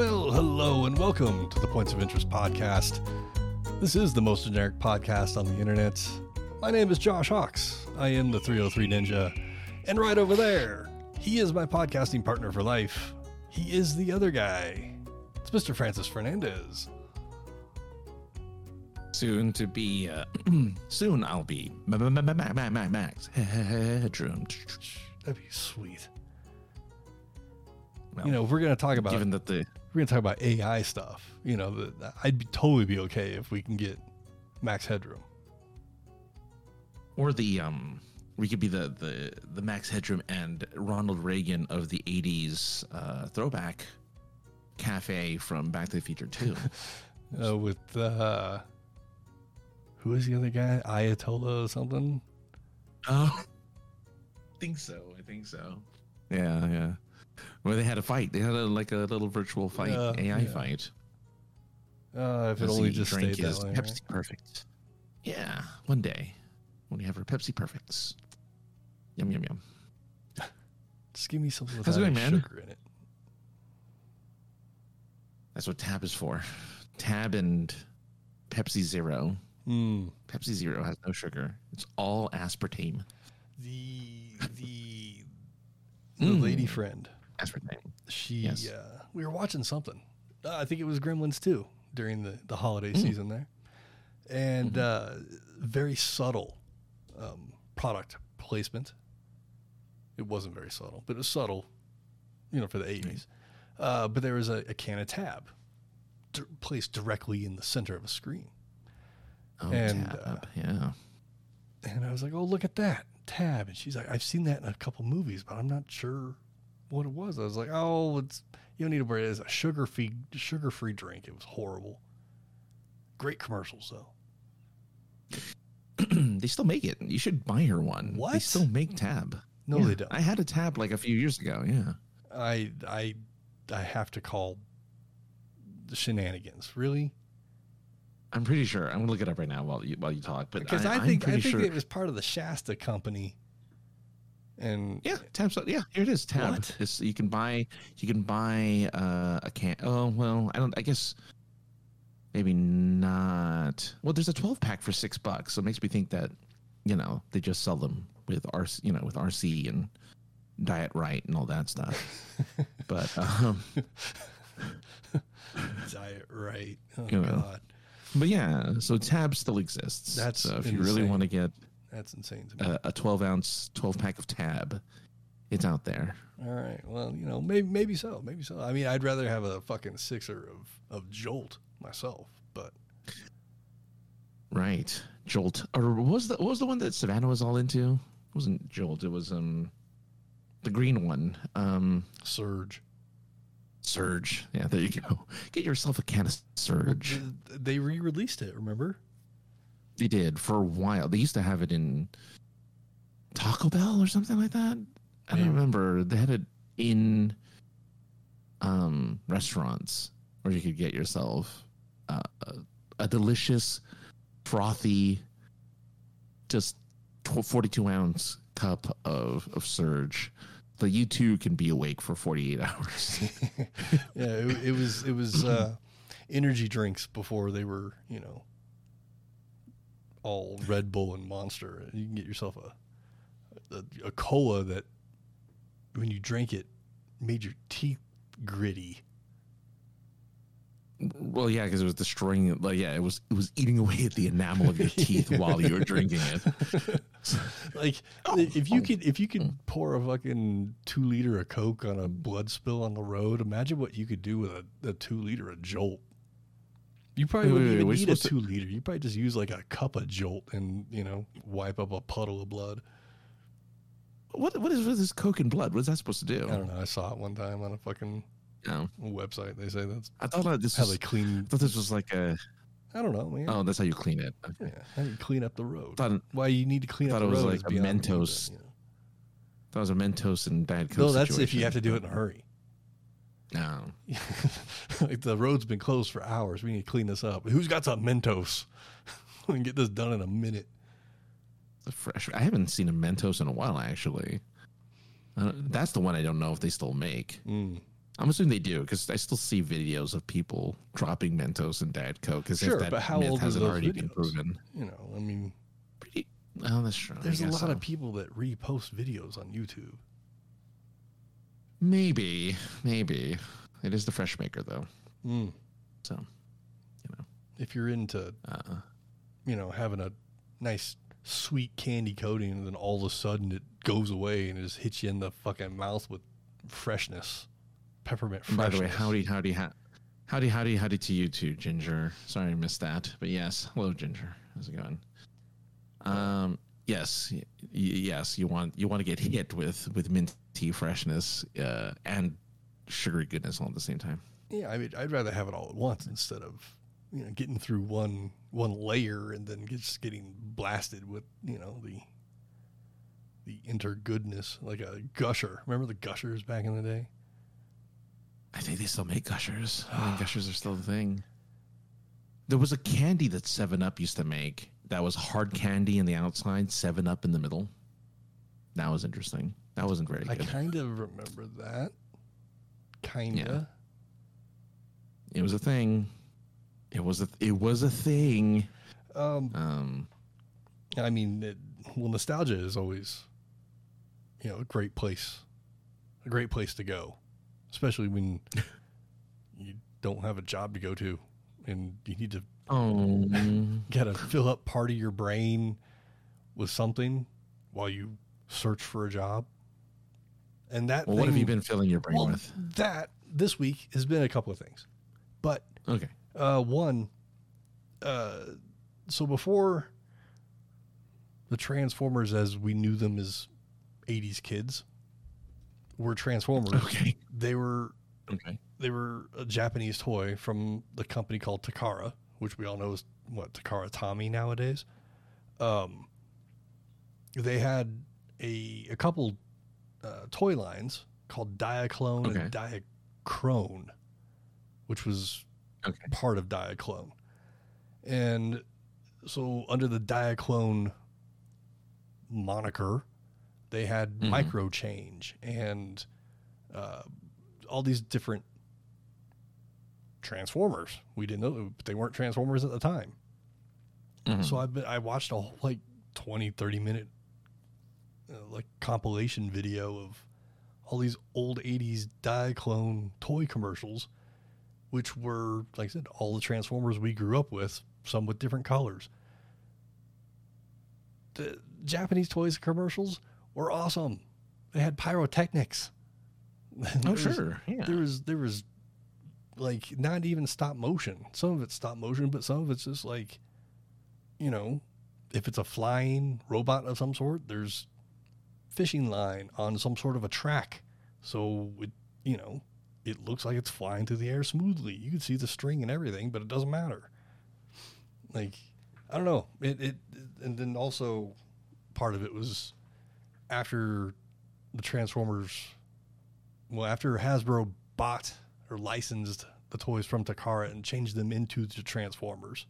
Well, hello and welcome to the Points of Interest podcast. This is the most generic podcast on the internet. My name is Josh Hawks. I am the 303 Ninja. And right over there, he is my podcasting partner for life. He is the other guy. It's Mr. Francis Fernandez. Soon to be, uh, soon I'll be ma- ma- ma- ma- ma- ma- ma- Max Headroom. That'd be sweet. Well, You know, if we're going to talk about given that the we're going to talk about AI stuff, you know, the, I'd be totally be okay if we can get max headroom. or the um, we could be the the the Max Headroom and Ronald Reagan of the '80s uh, throwback cafe from Back to the Future Two. Uh, with uh, who is the other guy? Ayatollah or something? oh, I think so. I think so. Yeah, yeah. Where they had a fight. They had a, like a little virtual fight, Yeah, AI yeah. fight. Uh, if it only the just drink stayed that is way. Pepsi right? Perfect. Yeah, one day when you have our Pepsi Perfects. Yum yum yum. Just give me something How's without it any going, man? sugar in it. That's what Tab is for. Tab and Pepsi Zero. Mm. Pepsi Zero has no sugar. It's all aspartame. The the the Mm. lady friend. Aspartame. She Yes. uh, we were watching something. Uh, I think it was Gremlins two during the the holiday Mm. season there, and Mm-hmm. uh, very subtle um, product placement. It wasn't very subtle, but it was subtle, you know, for the eighties. Uh, but there was a, a can of tab d- placed directly in the center of a screen. Oh, And, Tab. uh, yeah. And I was like, "Oh, look at that tab!" And she's like, "I've seen that in a couple movies, but I'm not sure what it was." I was like, "Oh, it's you don't need to worry. It's a sugar free sugar free drink. It was horrible. Great commercials though. they still make it. You should buy her one. What? They still make Tab. No, Yeah, they don't. I had a Tab like a few years ago. Yeah. I I I have to call the shenanigans. Really? I'm pretty sure. I'm gonna look it up right now while you while you talk. But Because I, I'm think I think sure. it was part of the Shasta company. And Yeah, tab. so- Yeah, here it is. Tab. What? It's, you can buy. You can buy uh, a can. Oh well, I don't. I guess maybe not. Well, there's a 12 pack for six bucks, so it makes me think that you know they just sell them with RC, you know, with RC and Diet Right and all that stuff. but um, diet right. Oh You know. God, but yeah, so Tab still exists. That's so if you really want to get that's insane to me. a, a 12 ounce 12 pack of Tab, it's out there. All right. Well, you know, maybe maybe so. Maybe so. I mean, I'd rather have a fucking sixer of of Jolt myself, but Right. Jolt. Or was the what was the one that Savannah was all into? It wasn't Jolt, it was um the green one. Um Surge. Surge. Yeah, there you go. Get yourself a can of Surge. They re-released it. Remember? They did for a while. They used to have it in Taco Bell or something like that. I don't Maybe. remember. They had it in um restaurants where you could get yourself uh, a, a delicious frothy just tw- 42 ounce cup of of surge that you too can be awake for 48 hours yeah. It, it was it was uh, energy drinks before they were you know all Red Bull and Monster. You can get yourself a a, a cola that when you drank it made your teeth gritty. well yeah because it was destroying it like yeah it was it was eating away at the enamel of your teeth while you were drinking it like Oh, if you oh. could if you could pour a fucking two liter of coke on a blood spill on the road imagine what you could do with a, a two liter of jolt you probably Wait, wouldn't wait, even need a supposed to- two liter. You probably just use like a cup of jolt and you know wipe up a puddle of blood. What what is this coke and blood? What's that supposed to do? I don't know. I saw it one time on a fucking No. website. They say that's i thought that this how was, they clean I thought this was like a i don't know man. Oh that's how you clean it. Okay. yeah how you clean up the road. Thought, why you need to clean up thought it was like is a beyond me, but, Mentos you know. thought it was a mentos and diet coke no that's if you have to do it in a hurry no like the road's been closed for hours. We need to clean this up. Who's got some Mentos? we can get this done in a minute. The fresh. I haven't seen a Mentos in a while, actually. Uh, that's the one I don't know if they still make. Mm. I'm assuming they do because I still see videos of people dropping Mentos and Diet Coke. As Sure, if that but how myth old hasn't those already been proven. You know, I mean, Pretty. Oh, that's true. There's a lot guess of people that repost videos on YouTube. Maybe, maybe it is the fresh maker though. Mm. So, you know, If you're into, uh, you know, having a nice sweet candy coating, and then all of a sudden it goes away and it just hits you in the fucking mouth with freshness, peppermint and by the way, howdy, howdy, ha- howdy, howdy, howdy to you too, Ginger. Sorry I missed that, but yes, hello, Ginger. How's it going? Um, yes, y- yes, you want you want to get hit with with minty freshness uh, and sugary goodness all at the same time. Yeah, I mean, I'd rather have it all at once instead of you know getting through one one layer and then just getting blasted with you know the the inter goodness like a gusher. Remember the gushers back in the day? I think they still make gushers. I think gushers are still the thing. There was a candy that Seven Up used to make that was hard candy in the outside, Seven Up in the middle. That was interesting. That wasn't very I good. kind of remember that. Kinda. It was a thing. It was a it was a thing. Um, Um, I mean, it, well, nostalgia is always, you know, a great place, a great place to go, especially when you don't have a job to go to and you need to oh, got to fill up part of your brain with something while you search for a job. And that well, what have you been filling your brain well, with? that this week has been a couple of things, but Okay. uh, one, uh, so before the Transformers, as we knew them as '80s kids, were Transformers. Okay. They were Okay. they were a Japanese toy from the company called Takara, which we all know is what Takara Tomy nowadays. Um, they had a a couple uh, toy lines called Diaclone Okay. and Diachrone, which was Okay. part of Diaclone. And so under the Diaclone moniker, they had Mhm. micro change and uh, all these different transformers. We didn't know they weren't transformers at the time. Mhm. So I've been I watched a whole, like 20 30 minute uh, like compilation video of all these old 80s Diaclone toy commercials which were like I said all the transformers we grew up with some with different colors. The Japanese toys commercials were awesome. They had pyrotechnics. oh, was- sure. Yeah. there was there was like not even stop motion. Some of it's stop motion, but some of it's just like, you know, if it's a flying robot of some sort, there's fishing line on some sort of a track, so it you know it looks like it's flying through the air smoothly. You can see the string and everything, but it doesn't matter. Like I don't know it it and then also part of it was after the Transformers well, after Hasbro bought or licensed the toys from Takara and changed them into the Transformers,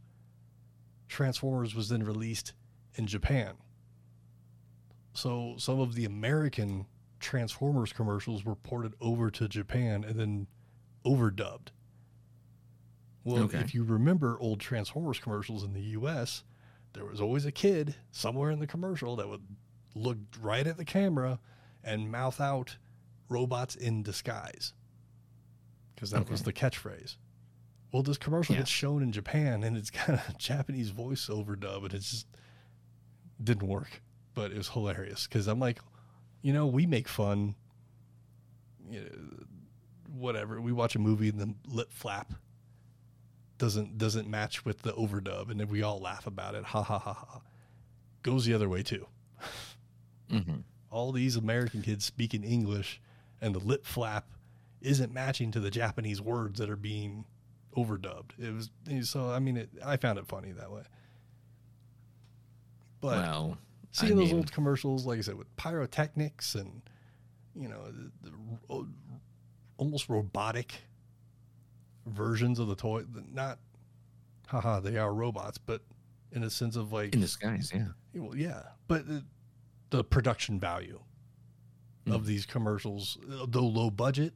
Transformers was then released in Japan. So some of the American Transformers commercials were ported over to Japan and then overdubbed. Well, Okay. if you remember old Transformers commercials in the US, there was always a kid somewhere in the commercial that would look right at the camera and mouth out robots in disguise because that was the catchphrase. Well, this commercial Yeah. gets shown in Japan and it's got a Japanese voice overdub and it just didn't work, but it was hilarious because I'm like, you know, we make fun, you know, whatever. We watch a movie and the lip flap doesn't doesn't match with the overdub, and then we all laugh about it. Ha ha ha ha. Goes the other way too Mhm. all these American kids speaking English and the lip flap isn't matching to the Japanese words that are being overdubbed. It was so I mean it, I found it funny that way. But well, I seeing those mean- old commercials, like I said, with pyrotechnics and you know the, the almost robotic versions of the toy, not haha they are robots, but in a sense of like in disguise, yeah. well, yeah, but the, the production value Mm. of these commercials, though low budget,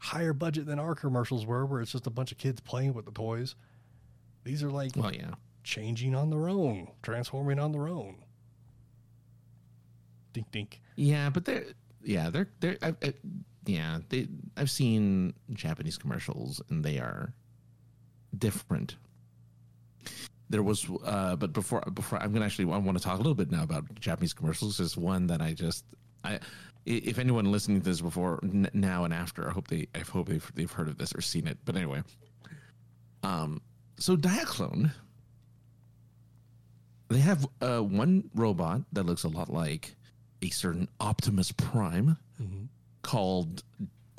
higher budget than our commercials were, where it's just a bunch of kids playing with the toys. These are like Well, yeah. changing on their own, transforming on their own. Dink dink. Yeah, but they're yeah they're they're I, I, yeah they I've seen Japanese commercials and they are different. There was uh but before before I'm gonna actually I want to talk a little bit now about Japanese commercials. There's one that I just I if anyone listening to this before n- now and after I hope they I hope they've they've heard of this or seen it. But anyway, um so Diaclone they have uh, one robot that looks a lot like a certain Optimus Prime Mhm. called,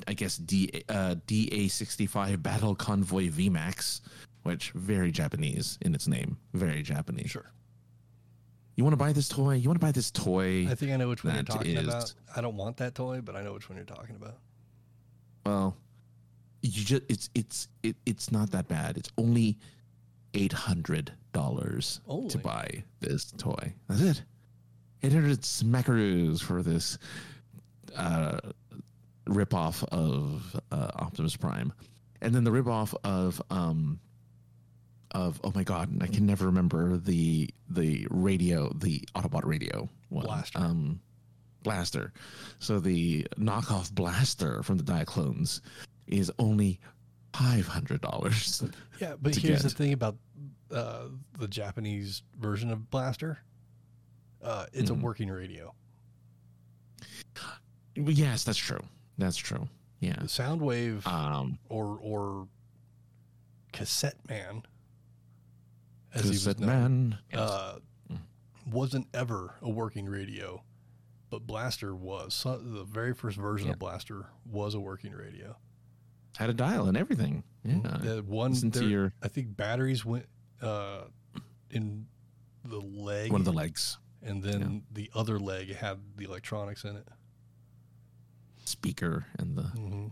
I guess, D, uh, DA65 Battle Convoy VMAX, which very Japanese in its name. Very Japanese. Sure. You want to buy this toy? You want to buy this toy? I think I know which one you're talking is- about. I don't want that toy, but I know which one you're talking about. well, you just it's it's it, it's not that bad. It's only eight hundred dollars to buy this toy. That's it. Hundred smackaroos for this uh, ripoff of uh, Optimus Prime, and then the ripoff of um of oh my god, I can never remember the the radio, the Autobot radio one. Blaster. Um, Blaster. So the knockoff Blaster from the Diaclones is only five hundred dollars. Yeah, but here's the thing about uh, the Japanese version of Blaster. Uh, it's Mhm. a working radio. yes, that's true. That's true. Yeah. The Soundwave Um, or or Cassette Man, as he was known, Man. uh, Mm. wasn't ever a working radio, but Blaster was. So the very first version Yeah. of Blaster was a working radio. had a dial and everything. Yeah. The one, there- your I think batteries went uh, in the leg, one of the legs and then the other leg had the electronics in it. speaker and the. Mm-hmm.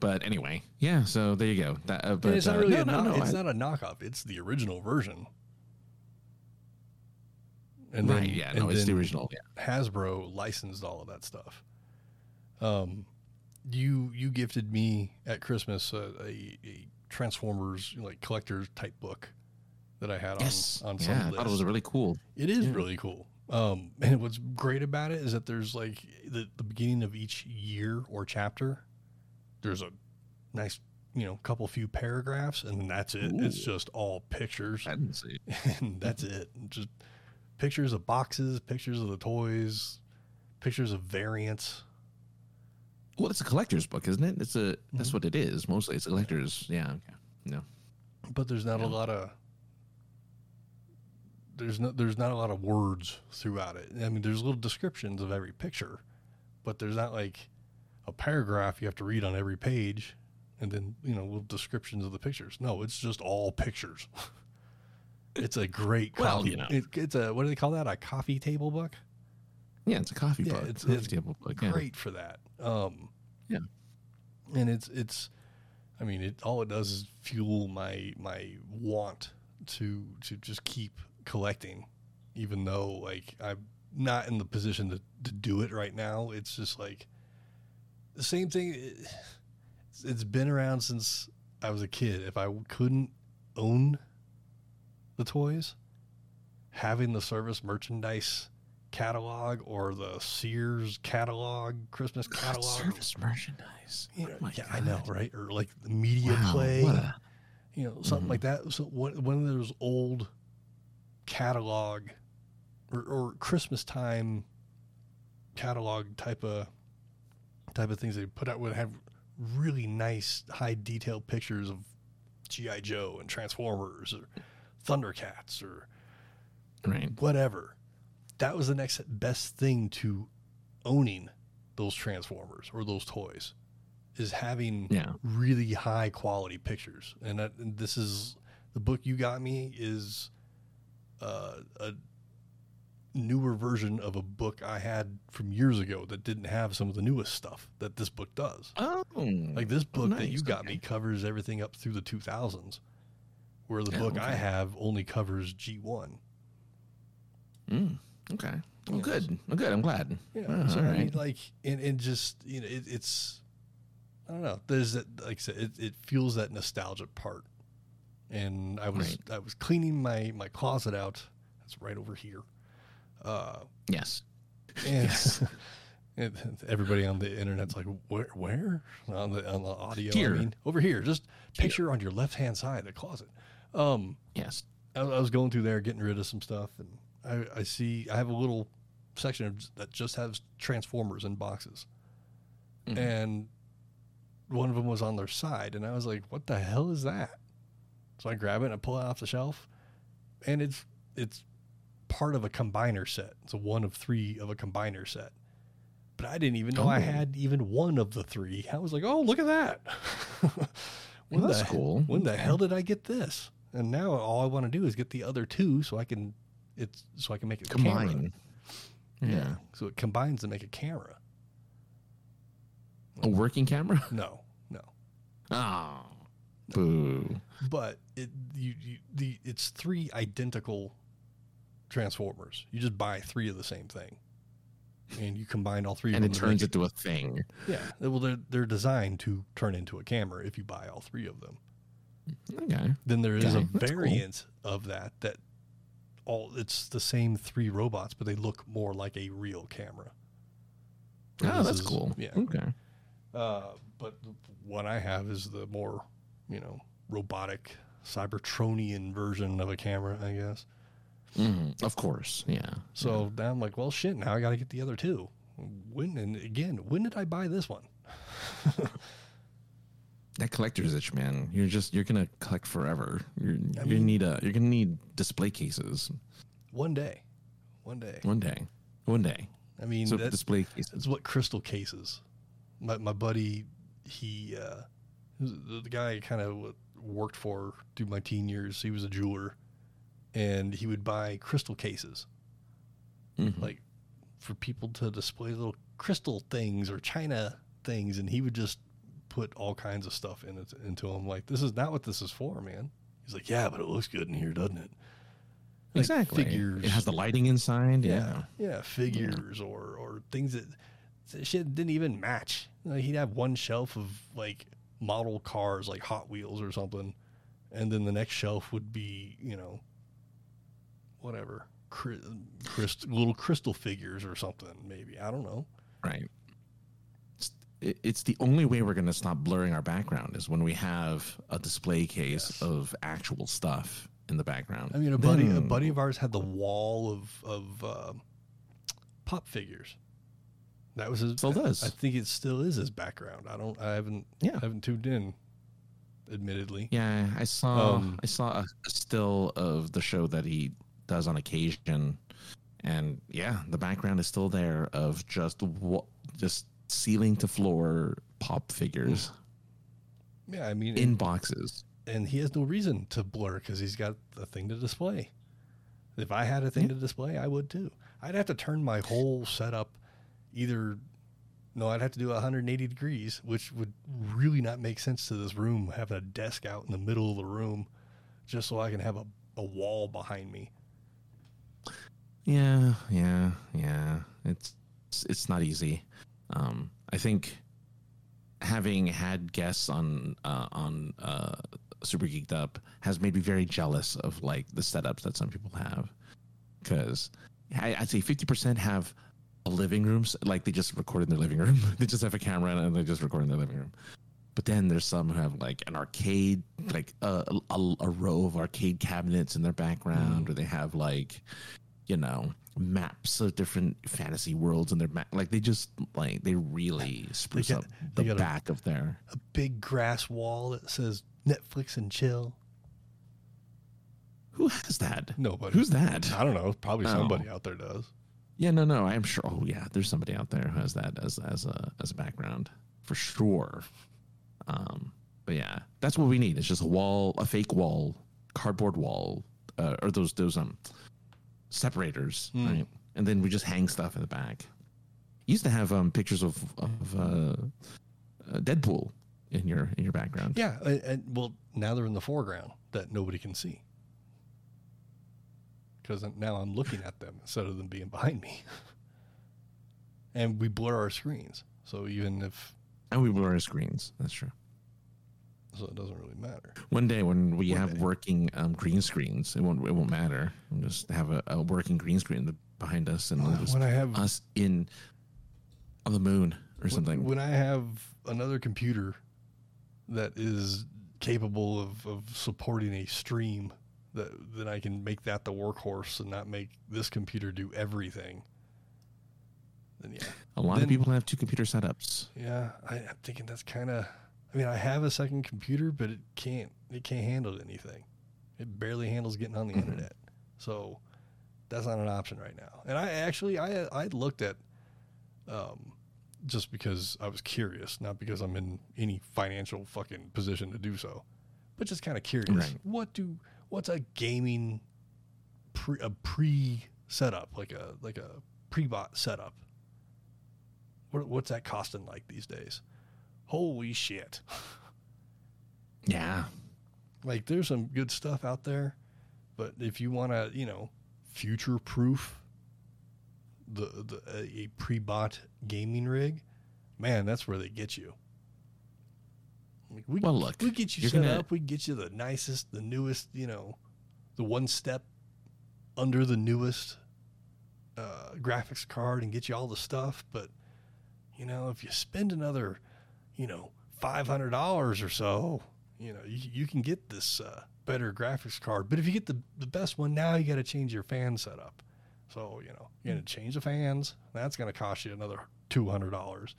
But anyway, yeah. So there you go. That, uh, but it's not uh, really no, a no, no, it's I- not a knockoff. It's the original version. And right. then, yeah. No, it's the original. Hasbro licensed all of that stuff. Um, you you gifted me at Christmas a, a, a Transformers like collector's type book that I had Yes. on on some yeah. I thought it was really cool. It is Yeah. really cool. Um, and what's great about it is that there's like the, the beginning of each year or chapter, there's a nice, you know, couple few paragraphs, and that's it. It's just all pictures, I didn't see. and that's it. Just pictures of boxes, pictures of the toys, pictures of variants. Well, it's a collector's book, isn't it? It's a. That's Mhm. what it is. Mostly, it's a collector's. Yeah. Okay. No. but there's not Yeah. a lot of there's no there's not a lot of words throughout it. I mean, there's little descriptions of every picture, but there's not like a paragraph you have to read on every page, and then you know little descriptions of the pictures. No, it's just all pictures. it's a great Well, coffee. you know. it, it's a what do they call that? A coffee table book. Yeah, it's a coffee Yeah, book. it's- a coffee it's table book. Yeah. Great for that. Um, Yeah. and it's it's i mean it all it does is fuel my my want to to just keep collecting even though like i'm not in the position to, to do it right now it's just like the same thing it's, it's been around since i was a kid if i couldn't own the toys having the service merchandise catalog or the sears catalog christmas God, catalog service merchandise. you Oh know, my yeah, I know, right? Or like the media Wow, play, a- you know, something Mhm. like that. So one, one of those old catalog or, or Christmas time catalog type of type of things they put out would have really nice, high detailed pictures of GI Joe and Transformers or Thundercats or right. whatever. That was the next best thing to owning those Transformers or those toys is having Yeah. really high quality pictures. And, that, and this is the book you got me is uh, a newer version of a book I had from years ago that didn't have some of the newest stuff that this book does. Oh, Like this book that nice, you got okay. me covers everything up through the 2000s, where the Oh, book I have only covers G1. Mm, okay. Well, Yes. good. Well, good. I'm glad. Yeah, Oh, so all I mean, right. like, and, and just you know, it, it's I don't know. There's that, like I said, it, it feels that nostalgic part. And I was Right. I was cleaning my my closet out. It's right over here. Uh, Yes. and, and everybody on the internet's like, where where on the on the audio? Here. I mean, over here. Just picture on your left hand side the closet. Um, Yes. I, I was going through there getting rid of some stuff, and I, I see I have a little section of, that just has transformers in boxes, Mhm. and one of them was on their side, and I was like, "What the hell is that?" So I grab it and I pull it off the shelf, and it's it's part of a combiner set. It's a one of three of a combiner set. But I didn't even know I Oh. had even one of the three. I was like, "Oh, look at that!" when that's the, cool. When the hell did I get this? And now all I want to do is get the other two so I can it's so I can make a camera. Combine. Yeah. So it combines to make a camera. A working camera? No, no. Oh. Boo. But it you, you the it's three identical transformers. You just buy three of the same thing. And you combine all three And of it turns into a thing. Yeah. Well they're they're designed to turn into a camera if you buy all three of them. Okay. Then there is Okay, a that's cool. variant of that that all it's the same three robots, but they look more like a real camera. Oh, This that's is- cool. Yeah. Okay. Uh, but the one I have is the more, you know, robotic Cybertronian version of a camera, I guess. Mhm. Of course. Yeah. So now I'm like, well, shit. Now I got to get the other two. When and again, when did I buy this one? that collector's itch, man. You're just you're gonna collect forever. You're I you mean- need a you're gonna need display cases One day, one day. one day. One day. I mean, So that's, display cases. that's what crystal cases. My my buddy, he, uh, the, guy I kind of worked for through my teen years. He was a jeweler, and he would buy crystal cases. Mhm. like for people to display little crystal things or china things and he would just put all kinds of stuff in it into them like this is not what this is for man he's like yeah but it looks good in here doesn't it Like exactly. figures It has the lighting inside. yeah Yeah. yeah figures or or things that that shit didn't even match like he'd have one shelf of like model cars like hot wheels or something and then the next shelf would be you know whatever cri- crystal, little crystal figures or something maybe i don't know Right. It's, it's the only way we're gonna stop blurring our background is when we have a display case Yes. of actual stuff in the background. i mean a buddy a buddy of ours had the wall of of uh, pop figures that was his Still does. i think it still is his background i don't i haven't Yeah. I haven't tuned in admittedly Yeah, I saw Um, I saw a, a still of the show that he does on occasion, and yeah, the background is still there of just wa- just ceiling to floor pop figures yeah i mean in boxes. and he has no reason to blur because he's got a thing to display. If I had a thing Yeah. to display, I would too. I'd have to turn my whole setup either. No, I'd have to do 180 degrees, which would really not make sense to this room. Having a desk out in the middle of the room, just so I can have a, a wall behind me. Yeah, yeah, yeah. It's it's, not easy. Um, I think having had guests on uh, on uh, Super Geeked Up has made me very jealous of like the setups that some people have, because I'd say fifty percent have a living room, like they just record in their living room. they just have a camera and they just record in their living room. But then there's some who have like an arcade, like a, a, a row of arcade cabinets in their background, mm. or they have like, you know, maps of different fantasy worlds in their back. Like they just like they really spruce got- up they the got a- back of their. A big grass wall that says Netflix and chill. Who has that? Nobody. Who's that? I don't know. Probably Oh. somebody out there does. Yeah, no, no. I'm sure. Oh, yeah. There's somebody out there who has that as as a as a background for sure. Um, but yeah, that's what we need. It's just a wall, a fake wall, cardboard wall, uh, or those those um separators, Hmm. right? And then we just hang stuff in the back. used to have um pictures of of uh, uh, Deadpool in your in your background. Yeah, and, and well, now they're in the foreground that nobody can see because now I'm looking at them instead of them being behind me. and we blur our screens, so even if And we blur our screens. That's true. So it doesn't really matter. One day when we One have day. working um, green screens, it won't it won't matter. We'll just have a, a working green screen behind us, and just When I have us in on the moon or something. When I have another computer that is capable of, of supporting a stream, that then I can make that the workhorse and not make this computer do everything. Then yeah, a lot then- of people have two computer setups. yeah, I, I'm thinking that's kind of. I mean, I have a second computer, but it can't. It can't handle anything. It barely handles getting on the Mhm. internet. So that's not an option right now. And I actually, I I looked at, um, just because I was curious, not because I'm in any financial fucking position to do so, but just kind of curious. Right. What do what's a gaming pre a pre setup like a like a pre bot setup? What what's that costing like these days? Holy shit! Yeah, Like there's some good stuff out there, but if you want to, you know, future proof the the a pre-bought gaming rig, man, that's where they get you. Like, we Well, look, we get you set gonna- up. We get you the nicest, the newest, you know, the one step under the newest uh, graphics card and get you all the stuff. But you know, if you spend another, you know, five hundred dollars or so, you know, you, you can get this uh, better graphics card. But if you get the the best one, now you got to change your fan setup. So you know, you're gonna change the fans. That's gonna cost you another two hundred dollars.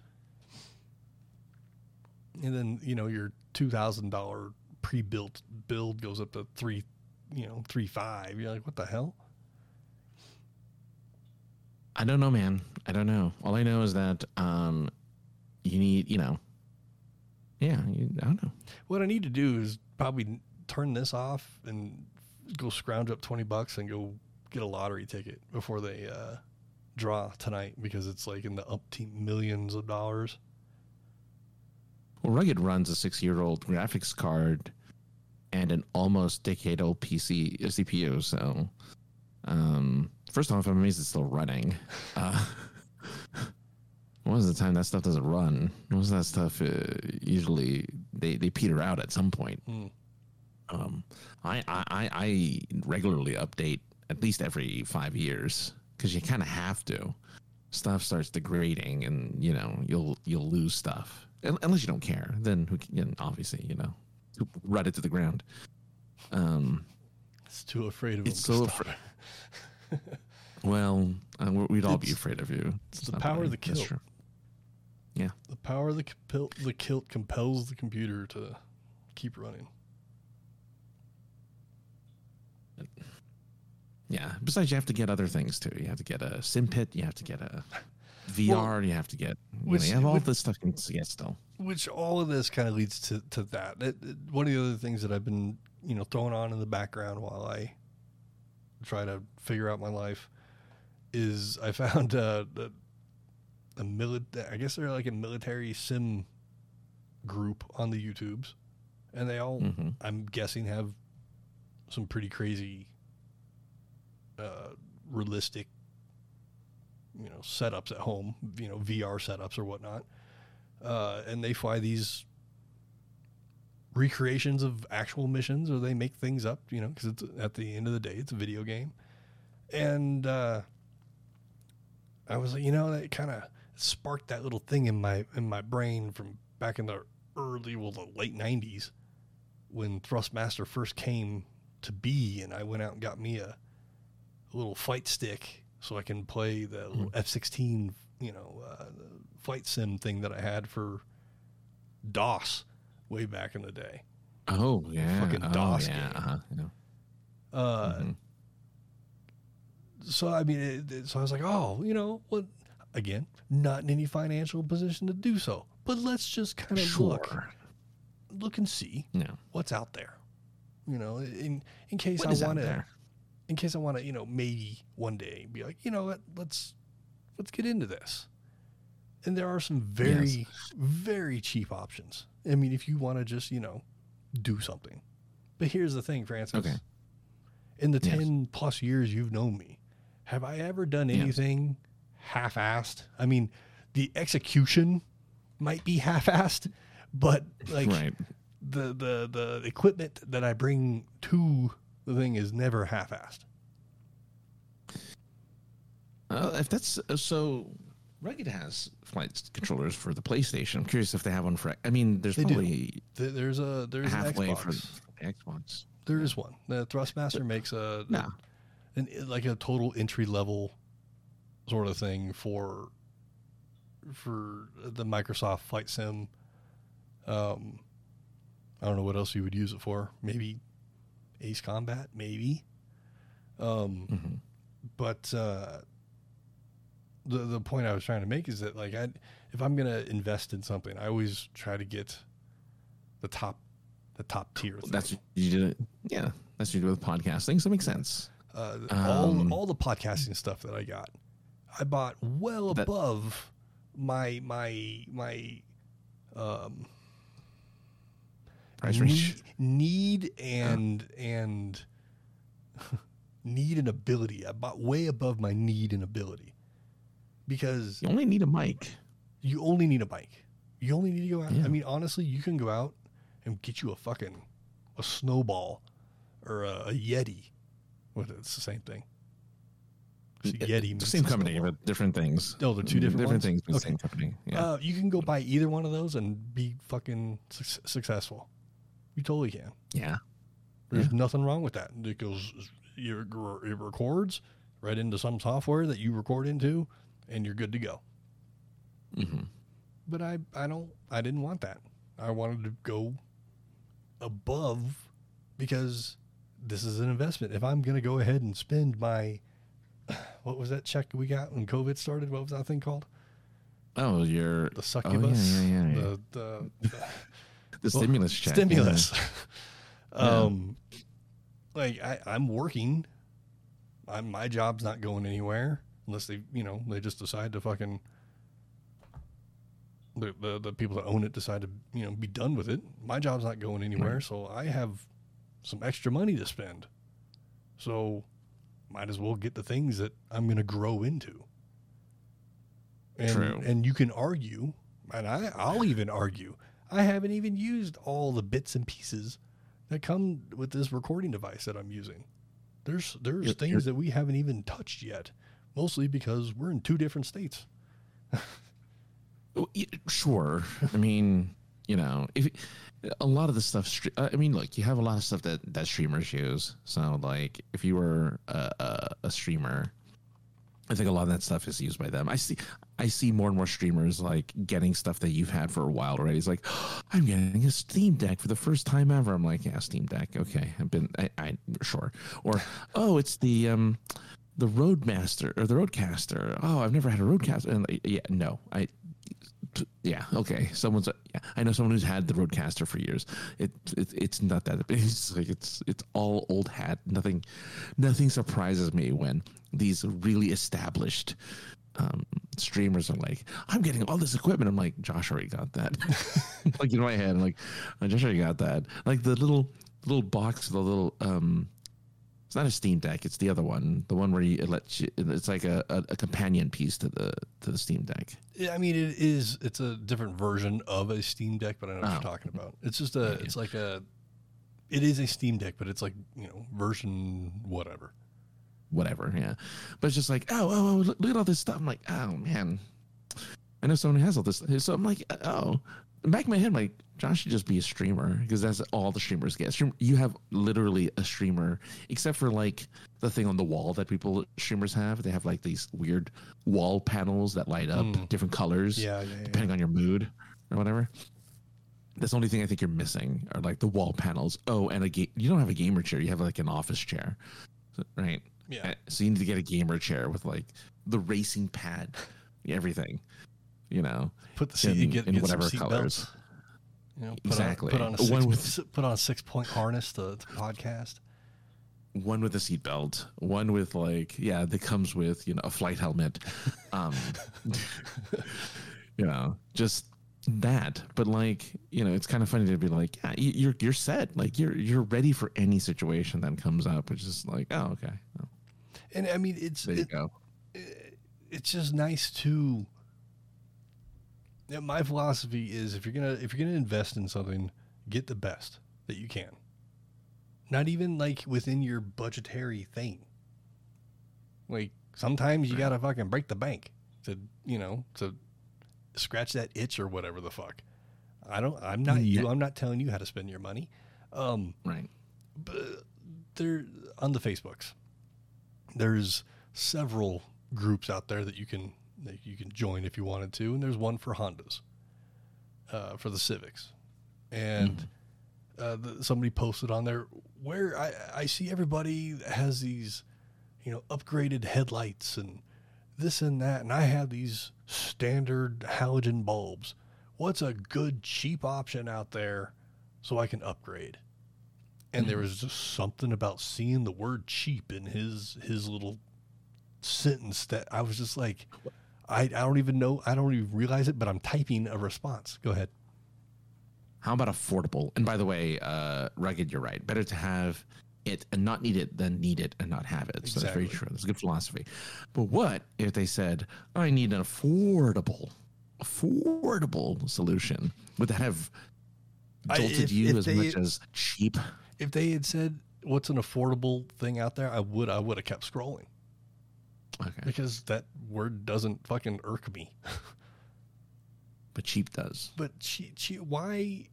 And then you know your two thousand dollar pre-built build goes up to three, you know, three five. You're like, what the hell? I don't know, man. I don't know. All I know is that um, you need, you know, yeah, you, I don't know. What I need to do is probably turn this off and go scrounge up 20 bucks and go get a lottery ticket before they uh, draw tonight because it's like in the umpteen millions of dollars. Well, Rugged runs a six-year-old graphics card and an almost decade-old PC uh, CPU. So, um, first off, I'm amazed it's still running. Uh, the time, that stuff doesn't run. Most of that stuff uh, usually they, they peter out at some point. Mm. Um, I, I I I regularly update at least every five years because you kind of have to. Stuff starts degrading, and you know you'll you'll lose stuff unless you don't care. Then who can, you know, obviously you know run it to the ground. Um, It's too afraid of It's so well, uh, we- we'd all be afraid of you. it's the power of the kilt. true. The power of the, the kilt compels the computer to keep running. Yeah. Besides, you have to get other things too. You have to get a sim pit. You have to get a VR. you have to get. You, know, you have all which- this stuff you get still. which all of this kind of leads to, to that. It, it- one of the other things that I've been, you know, throwing on in the background while I try to figure out my life is I found uh, a, a military, I guess they're like a military sim group on the YouTubes, and they all, hmm I'm guessing, have some pretty crazy, uh, realistic, you know, setups at home, you know, VR setups or whatnot. Uh, and they fly these recreations of actual missions, or they make things up, you know, because it's at the end of the day, it's a video game. And uh, I was like, you know, that kind of sparked that little thing in my in my brain from back in the early, well, the late '90s when Thrustmaster first came to be, and I went out and got me a, a little fight stick so I can play the little F-16, you know, uh, flight sim thing that I had for DOS way back in the day. Oh yeah. Fucking oh, DOS yeah. game. Uh-huh. yeah. Uh, Mhm. So I mean, it, it- so I was like, oh, you know, what? Again, not in any financial position to do so, but let's just kind of look, Sure. look and see No. what's out there. You know, in in case What I want to? In case I want to, you know, maybe one day be like, you know what, let's let's get into this. And there are some very very cheap options. I mean, if you want to just, you know, do something. But here's the thing, Francis. Okay. In the Yes. 10 plus years you've known me, have I ever done Yes. anything half-assed? I mean, the execution might be half-assed, but like right. the the the equipment that I bring to the thing is never half-assed. Uh, if that's uh, so, Rugged has flight controllers for the PlayStation. I'm curious if they have one for. I mean, there's They probably Th- There's a there's an halfway Xbox. for the Xbox. There is one. The Thrustmaster makes a No, an, like a total entry level sort of thing for for the Microsoft Flight Sim. Um, I don't know what else you would use it for. Maybe Ace Combat, maybe. Um, Mhm. but uh, the the point I was trying to make is that like I, if I'm gonna invest in something, I always try to get the top the top tier. Thing. that's what you did. It. Yeah, that's what you do with podcasting. So it makes sense. uh, Um, all all the podcasting stuff that I got, I bought well That- above my my my um Price need, range. need and and need and ability. I bought way above my need and ability because You only need a mic. you only need a mic. You only need to go out. Yeah. I mean, honestly, you can go out and get you a fucking a snowball or a, a Yeti. What? It's the same thing. It's a Yeti. The same a company, snowball. but different things. Oh, they're two different different ones? things, but Okay. same company. Yeah. Uh, you can go buy either one of those and be fucking su- successful. You totally can. yeah. There's nothing wrong with that. because you it records right into some software that you record into, and you're good to go. hmm But I, I don't, I didn't want that. I wanted to go above because this is an investment. If I'm going to go ahead and spend my, what was that check we got when COVID started? What was that thing called? Oh, your The succubus. yeah, yeah, yeah. The, the, the the stimulus check. stimulus. Yeah. um, like I, I'm working. I'm my job's not going anywhere unless they, you know, they just decide to fucking. The, the the people that own it decide to you know be done with it. My job's not going anywhere, so I have some extra money to spend. So, might as well get the things that I'm going to grow into. And, True. And you can argue, and I, I'll even argue, I haven't even used all the bits and pieces that come with this recording device that I'm using. There's there's You're- things you're- that we haven't even touched yet, mostly because we're in two different states. Sure. I mean, you know, if a lot of the stuff, uh, I mean, look, you have a lot of stuff that that streamers use. So, like, if you were a, a, a streamer, I think a lot of that stuff is used by them. I see, I see more and more streamers like getting stuff that you've had for a while already. It's like, I'm getting a Steam Deck for the first time ever. I'm like, yeah, Steam Deck. Okay, I've been, I, I sure. Or, oh, it's the um, the Roadmaster or the RODECaster. Oh, I've never had a RODECaster. And like, yeah, no, I yeah, okay. Someone's yeah. I know someone who's had the RODECaster for years. It, it it's not that it's like it's it's all old hat. Nothing nothing surprises me when these really established um, streamers are like, I'm getting all this equipment. I'm like, Josh already got that. like in my head, I'm like, "Oh, Josh already got that. Like the little little box, the little um it's not a Steam Deck. It's the other one, the one where you, it lets you. It's like a, a, a companion piece to the to the Steam Deck. Yeah, I mean, it is. It's a different version of a Steam Deck, but I know what Oh. you're talking about. It's just a. Yeah. It's like a. It is a Steam Deck, but it's like you know version whatever. Whatever. Yeah, but it's just like, oh, oh, oh look, at all this stuff. I'm like, oh man, I know someone who has all this. So I'm like, oh, back in my head, I'm like, Josh should just be a streamer because that's all the streamers get. Stream, you have literally a streamer, except for like the thing on the wall that people streamers have. They have like these weird wall panels that light up Mm. different colors Yeah, yeah, yeah. depending on your mood or whatever. That's the only thing I think you're missing are like the wall panels. Oh, and a ga- you don't have a gamer chair. You have like an office chair, right? Yeah. Uh, So you need to get a gamer chair with like the racing pad, everything. You know, Put the seat, in- get, in get whatever colors. belts. You know, put Exactly. On, put on a One six, with- put on a six point harness to, to podcast. one with a seatbelt, one with like yeah, that comes with you know a flight helmet, um, you know, just that. But like you know, it's kind of funny to be like, yeah, you- you're you're set, like you're you're ready for any situation that comes up, which is like, oh okay, oh, And I mean, it's there you it, go. it's just nice to Yeah, my philosophy is if you're gonna if you're gonna invest in something, get the best that you can. Not even like within your budgetary thing. Like sometimes you gotta fucking break the bank to you know to scratch that itch or whatever the fuck. I don't. I'm not you. I'm not telling you how to spend your money. Um, Right. but they're on the Facebooks, there's several groups out there that you can that you can join if you wanted to, and there's one for Hondas, uh, for the Civics, and uh, the, somebody posted on there where I, I see everybody has these, you know, upgraded headlights and this and that, and I have these standard halogen bulbs. What's a good cheap option out there so I can upgrade? And there was just something about seeing the word cheap in his his little sentence that I was just like I, I don't even know I don't even realize it but I'm typing a response go ahead How about affordable? And by the way, uh, rugged, you're right. Better to have it and not need it than need it and not have it. So that's very Exactly. true. That's a good philosophy. But what if they said, I need an affordable, affordable solution? Would that have I- jolted if- you if as they- much as cheap? If they had said what's an affordable thing out there I would I would have kept scrolling Okay. because that word doesn't fucking irk me But cheap does. but cheap, cheap. why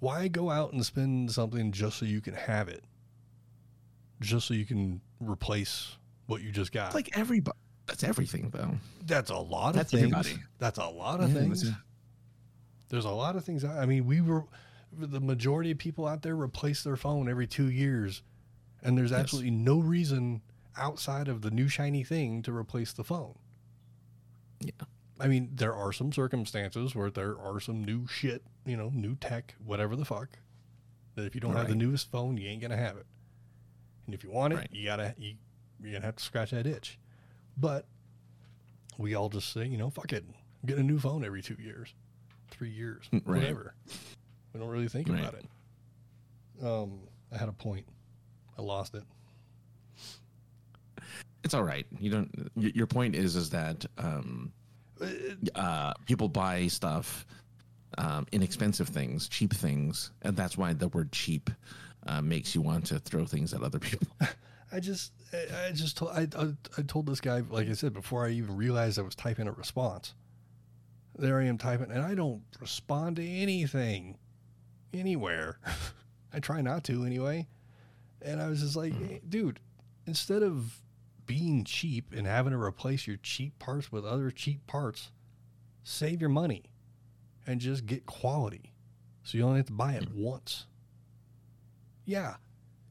why go out and spend something just so you can have it just so you can replace what you just got Like everybody. That's everything, though. That's a lot That's of things. everybody. That's a lot of Yeah, things. that's- There's a lot of things. I I mean, we were the majority of people out there replace their phone every two years, and there's Yes. absolutely no reason outside of the new shiny thing to replace the phone. Yeah. I mean, there are some circumstances where there are some new shit, you know, new tech, whatever the fuck. That if you don't have the newest phone, you ain't gonna have it. And if you want it, Right. you gotta you, you're gonna have to scratch that itch. But we all just say, you know, fuck it, get a new phone every two years, three years, mm, Right. whatever. We don't really think Right. about it. Um, I had a point, I lost it. It's all right. You don't. y- Your point is, is that um, uh, people buy stuff, um, inexpensive things, cheap things, and that's why the word cheap uh, makes you want to throw things at other people. I just, I, I just told, I, I, I told this guy, like I said, before I even realized I was typing a response. There I am typing, and I don't respond to anything, anywhere. I try not to anyway. And I was just like, "Hey, dude, instead of being cheap and having to replace your cheap parts with other cheap parts, save your money and just get quality. So you only have to buy it mm-hmm. once. Yeah,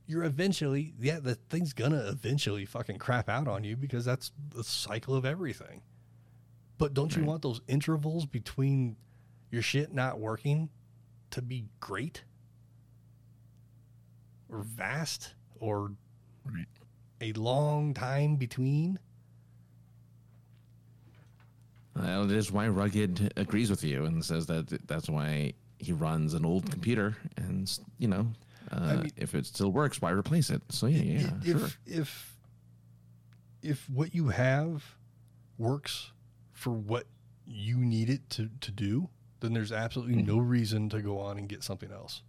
you're eventually yeah the thing's gonna eventually fucking crap out on you because that's the cycle of everything but don't you want those intervals between your shit not working to be great or vast or Right. a long time between Well, that is why Rugged agrees with you and says that that's why he runs an old computer, and you know, uh, mean- if it still works, why replace it? So yeah, yeah, if, sure. if if what you have works for what you need it to, to do, then there's absolutely Mm-hmm. no reason to go on and get something else.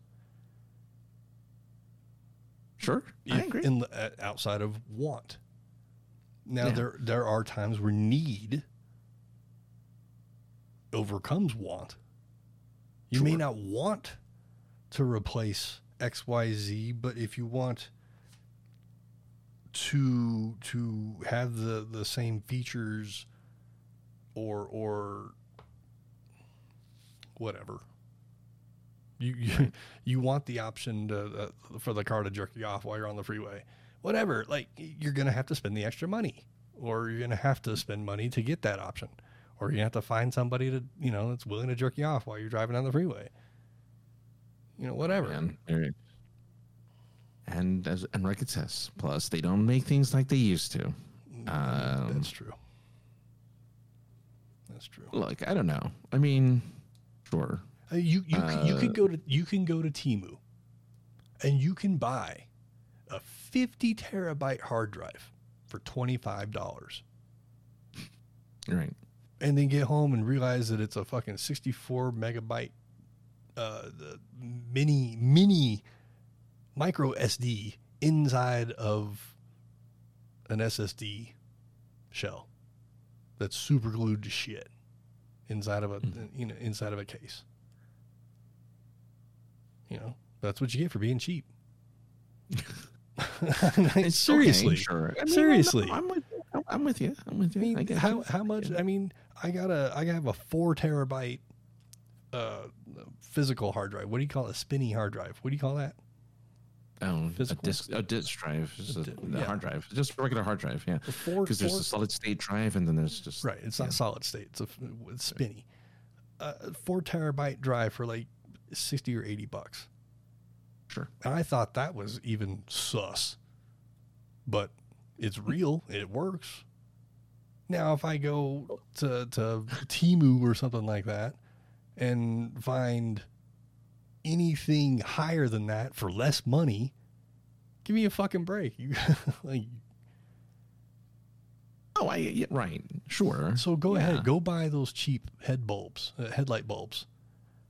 Sure, I agree. In the, outside of want. Now Yeah. there there are times where need overcomes want. You may not want to replace XYZ, but if you want to to have the the same features or or whatever. You you, you want the option to, uh, for the car to jerk you off while you're on the freeway. Whatever like you're gonna have to spend the extra money or you're gonna have to spend money to get that option or you have to find somebody to you know that's willing to jerk you off while you're driving on the freeway. You know whatever. And, and as and Rugged says, plus they don't make things like they used to. Um, that's true. That's true. Look, I don't know. I mean, sure. Uh, you you c- you Uh, could go to you can go to Temu, and you can buy a 50 terabyte hard drive for twenty five dollars. Right. and then get home and realize that it's a fucking 64 megabyte uh, the mini mini micro SD inside of an SSD shell that's super glued to shit inside of a Mhm. you know inside of a case. You know that's what you get for being cheap. Seriously, okay. I mean, Seriously. I'm, with you. I'm with you. I'm with I mean, I how you. how much? I mean, I got a I have a four terabyte uh, physical hard drive. What do you call it? A spinny hard drive? What do you call that? Oh, a disk, a disk drive, just A a, yeah. hard drive, just a regular hard drive. Yeah, because there's a solid state drive, and then there's just right. It's not yeah. solid state. It's a it's spinny. Uh, four terabyte drive for like sixty or eighty bucks. Sure. And I thought that was even sus, but it's real. It works. Now, if I go to to Temu or something like that and find anything higher than that for less money, give me a fucking break. You like Oh, I yeah, right, sure. so go Yeah. ahead, go buy those cheap head bulbs, uh, headlight bulbs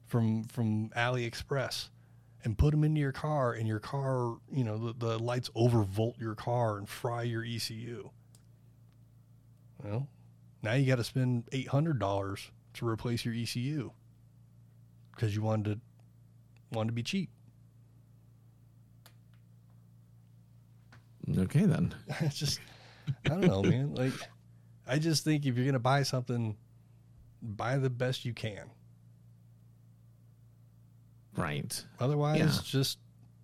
from from AliExpress and put them into your car and your car, you know, the, the lights overvolt your car and fry your ECU. Well, now you got to spend $800 to replace your ECU because you wanted to wanted to be cheap. Okay then. it's just I don't know, man. Like I just think if you're gonna buy something, buy the best you can. Right. Otherwise, Yeah. just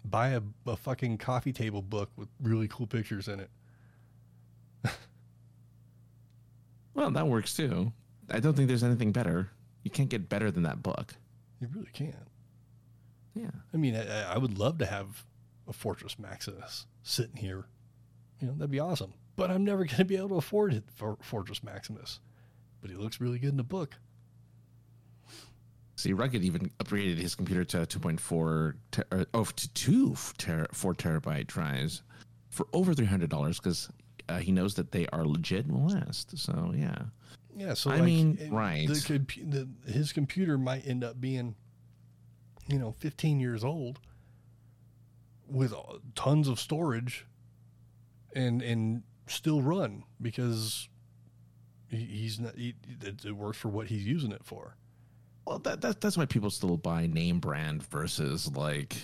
buy a, a fucking coffee table book with really cool pictures in it. Well, that works too. I don't think there's anything better. You can't get better than that book. You really can. Yeah. I mean, I, I would love to have a Fortress Maximus sitting here. You know, that'd be awesome. But I'm never going to be able to afford it for Fortress Maximus. But he looks really good in the book. See, Rugged even upgraded his computer to 2.4, ter- uh, oh, to two ter- four terabyte drives for over $300 because uh, he knows that they are legit and will last. So, yeah. Yeah, so I like, mean, it- right. The, the his computer might end up being, you know, 15 years old, with uh, tons of storage, and and still run because he's not. He, it, it works for what he's using it for. Well, that, that that's why people still buy name brand versus like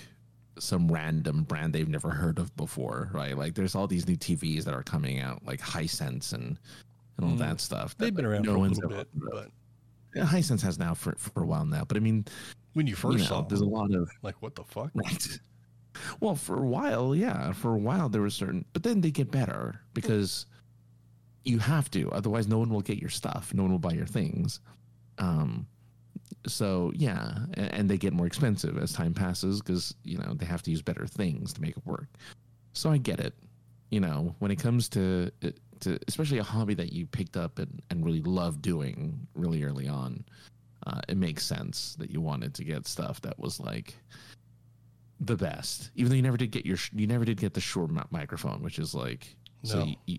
some random brand they've never heard of before, right? Like there's all these new TVs that are coming out, like Hisense and and all Mm. that stuff. They've that, been around no for a little bit, but Yeah, Hisense has now for for a while now. But I mean, when you first you know, saw, there's a lot of like, what the fuck? right. Well, for a while, yeah, for a while there was certain, but then they get better because you have to, otherwise no one will get your stuff, no one will buy your things. Um, so yeah, and, and they get more expensive as time passes because you know they have to use better things to make it work. So I get it. You know, when it comes to to especially a hobby that you picked up and, and really love doing really early on, uh, it makes sense that you wanted to get stuff that was like the best. Even though you never did get your you never did get the Shure mi- microphone, which is like so you, you,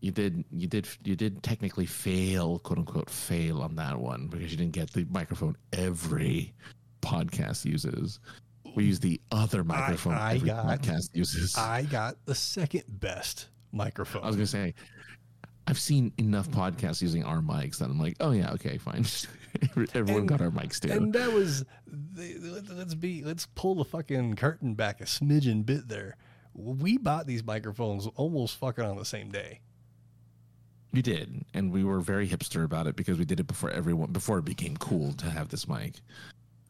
you did you did you did technically fail quote unquote fail on that one because you didn't get the microphone every podcast uses. We use the other microphone I every got- podcast uses. I got the second best microphone. I was gonna say, I've seen enough podcasts using our mics that I'm like, oh yeah, okay, fine. Everyone And- got our mics too. And that was let- let's be let's pull the fucking curtain back a smidgen bit there. We bought these microphones almost fucking on the same day. we did, and we were very hipster about it because we did it before everyone, before it became cool to have this mic.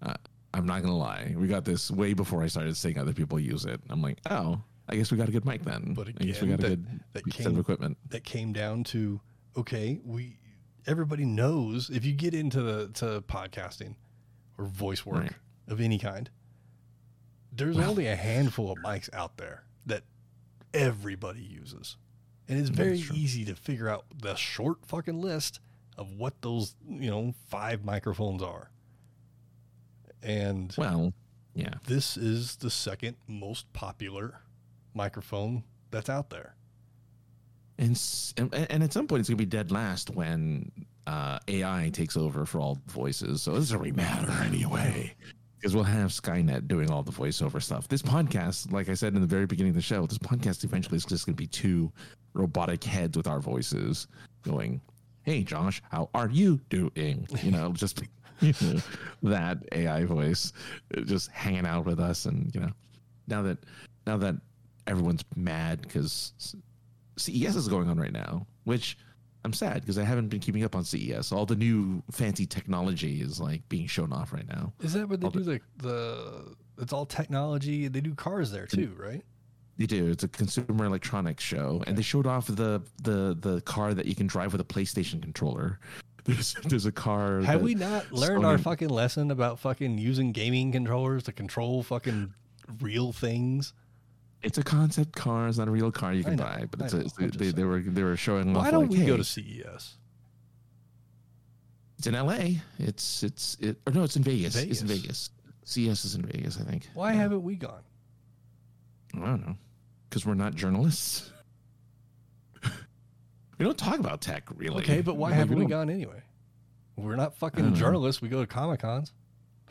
Uh, I'm not gonna lie, we got this way before I started seeing other people use it. I'm like, oh, I guess we got a good mic then. But I guess we again, got a good that set came- of equipment. That came down to okay, we everybody knows if you get into the to podcasting or voice work Right. of any kind, there's Well- only a handful of mics out there that everybody uses. And it's very easy to figure out the short fucking list of what those, you know, five microphones are. And Well, yeah, this is the second most popular microphone that's out there. and, and and at some point it's gonna be dead last when uh, AI takes over for all voices. So it doesn't really matter anyway. Because we'll have Skynet doing all the voiceover stuff. This podcast, like I said in the very beginning of the show, this podcast eventually is just going to be two robotic heads with our voices going, Hey, Josh, how are you doing? You know, just you know, that AI voice just hanging out with us. And, you know, now that, now that everyone's mad because CES is going on right now, which I'm sad because I haven't been keeping up on CES. All the new fancy technology is like being shown off right now. Is that what they All do? The, the it's all technology. They do cars there too, right? They do. It's a consumer electronics show, and they showed off the the the car that you can drive with a PlayStation controller. There's there's a car. Have we not learned our fucking lesson about fucking using gaming controllers to control fucking real things? It's a concept car. It's not a real car you can know, buy, but it's a, it's a, they, they were they were showing Why off. don't like, we go to CES? It's in L.A. It's it's it, or no, it's in Vegas. It's in Vegas. CES is in Vegas, I think. Why haven't we gone? I don't know. Because we're not journalists. we don't talk about tech really. Okay, but why Like, haven't we don't- gone anyway? We're not fucking don't know. journalists. We go to comic cons.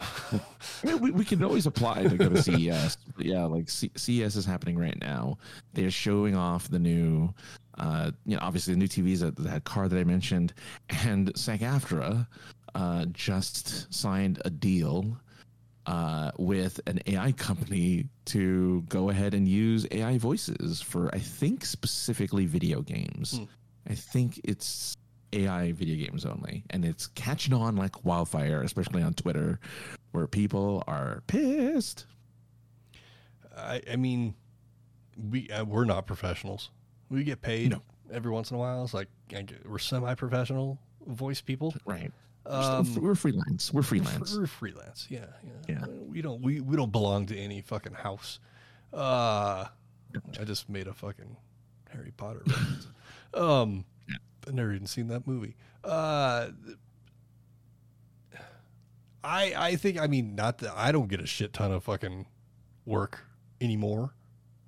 I mean, we, we can always apply to go to CES. Yeah, like C- CES is happening right now. They're showing off the new, uh, you know, obviously the new TVs that that car that I mentioned, and SAG-AFTRA uh, just signed a deal uh, with an AI company to go ahead and use AI voices for, I think, specifically video games. Hmm. I think it's AI video games only, and it's catching on like wildfire, especially on Twitter, where people are pissed. I, I mean, we uh, we're not professionals. We get paid No. every once in a while. It's like we're semi-professional voice people. Right. Um, we're freelance. We're freelance. We're freelance. Yeah, yeah. Yeah. We don't we, we don't belong to any fucking house. Uh I just made a fucking Harry Potter um I've never even seen that movie. Uh I I think I mean not that I don't get a shit ton of fucking work anymore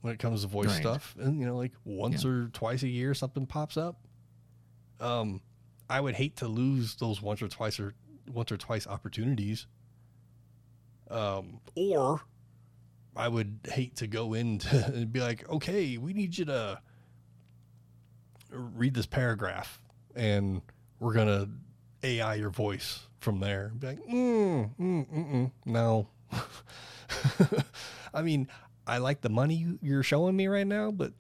when it comes to voice Right. stuff. And you know, like once or twice a year something pops up. Um I would hate to lose those once or twice or once or twice opportunities. Um, or I would hate to go into and be like, okay, we need you to read this paragraph and we're going to AI your voice from there. Be like, mm, mm, mm, mm, no. I mean, I like the money you- you're showing me right now, but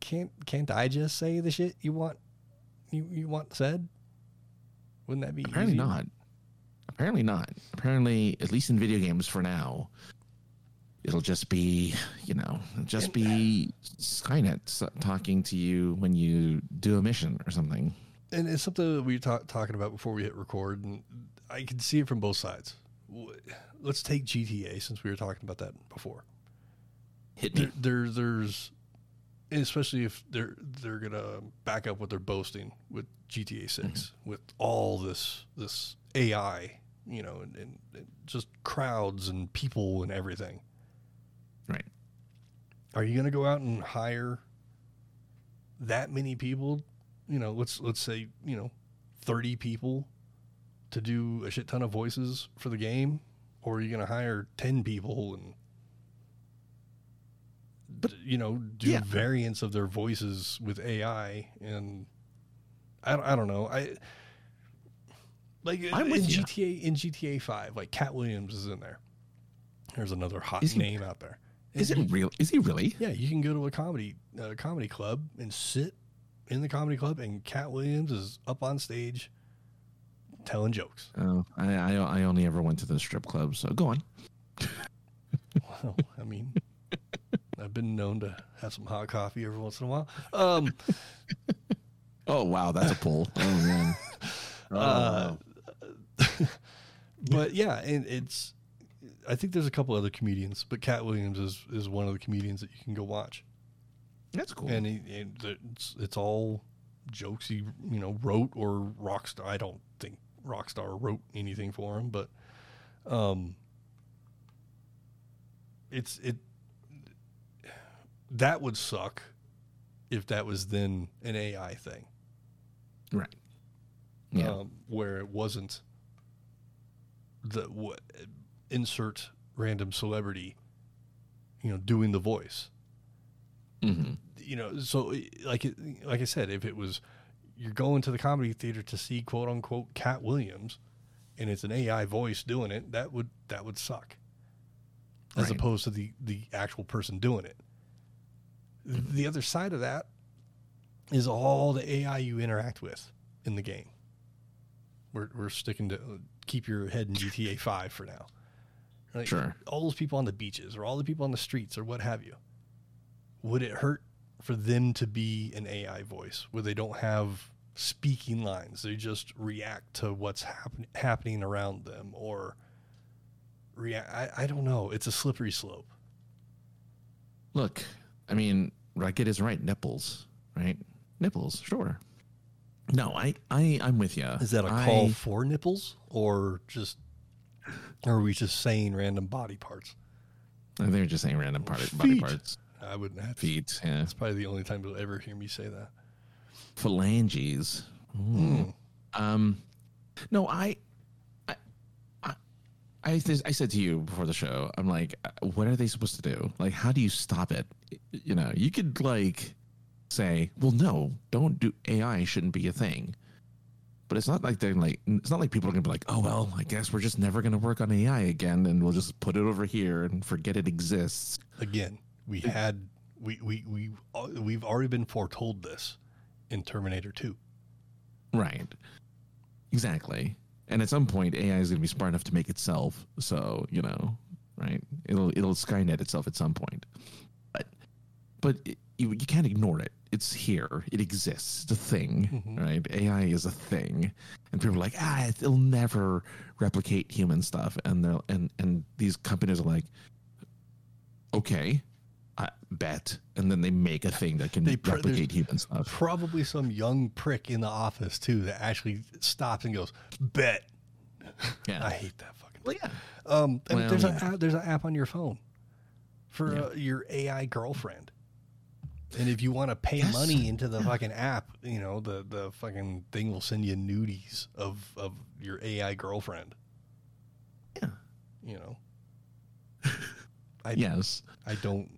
can't can't I just say the shit you want you, you want said? Wouldn't that be easy? Apparently easier? not. Apparently not. Apparently, at least in video games for now, it'll just be, you know, just be Skynet talking to you when you do a mission or something. and it's something that we were ta- talking about before we hit record, and I can see it from both sides. Let's take GTA since we were talking about that before. Hit me. There, there there's, especially if they're they're gonna back up what they're boasting with GTA 6 mm-hmm. with all this this AI, you know, and, and, and just crowds and people and everything. Are you gonna go out and hire that many people? You know, let's let's say you know, thirty people to do a shit ton of voices for the game, or are you gonna hire ten people and but you know do Yeah. variants of their voices with AI and I don't, I don't know I like I'm in ya. GTA in GTA Five like Katt Williams is in there. There's another hot Is he- name out there. Is it real? Is he really? yeah, you can go to a comedy uh, comedy club and sit in the comedy club, and Katt Williams is up on stage telling jokes. Oh, I, I I only ever went to the strip club. So go on. Well, I mean, I've been known to have some hot coffee every once in a while. Um, Oh wow, that's a pull. Oh man. Oh, Uh, wow. but yeah, and it's. I think there's a couple other comedians, but Katt Williams is is one of the comedians that you can go watch, that's cool. and, he, and it's it's all jokes he you know wrote or Rockstar. I don't think Rockstar wrote anything for him, but um, it's it that would suck if that was then an AI thing. right. Yeah. um, where it wasn't the what insert random celebrity, you know, doing the voice. hmm You know, so like it, like I said, if it was you're going to the comedy theater to see quote unquote Katt Williams, and it's an AI voice doing it, that would that would suck. As Right. opposed to the the actual person doing it. The other side of that is all the AI you interact with in the game. We're we're sticking to keep your head in GTA Five for now. Like, Sure. All those people on the beaches, or all the people on the streets, or what have you. Would it hurt for them to be an AI voice where they don't have speaking lines? They just react to what's happen- happening around them, or react. I, I don't know. It's a slippery slope. Look, I mean, Rugged is right. Nipples, right? Nipples, sure. No, I, I, I'm with you. Is that a call for nipples, or just, or are we just saying random body parts? I think you're just saying random part, body Feet. parts, I wouldn't have. feet, yeah, That's probably the only time you'll ever hear me say that. phalanges. Ooh. Um, no, I, I, I, I, I said to you before the show, I'm like, uh, what are they supposed to do? Like, how do you stop it? You know, you could like say, well, no, don't do AI shouldn't be a thing. But it's not like they're like, it's not like people are gonna be like, oh well, I guess we're just never gonna work on AI again, and we'll just put it over here and forget it exists. Again, we had we we we uh, we've already been foretold this in Terminator Two. Right. Exactly. And at some point, AI is going to be smart enough to make itself. So you know, right? It'll it'll Skynet itself at some point. But but it, you you can't ignore it. It's here. It exists. It's a thing, Mhm. right? AI is a thing, and people are like, ah, it'll never replicate human stuff. And they're and and these companies are like, okay. I bet, and then they make a thing that can pr- replicate human stuff. Probably some young prick in the office too that actually stops and goes, "Bet." Yeah. I hate that fucking. Well, yeah. Um, Well, there's yeah. app, there's an app on your phone for Yeah. uh, your AI girlfriend, and if you want to pay Yes. money into the fucking app, you know the the fucking thing will send you nudies of of your AI girlfriend. Yeah. You know. I Yes. I don't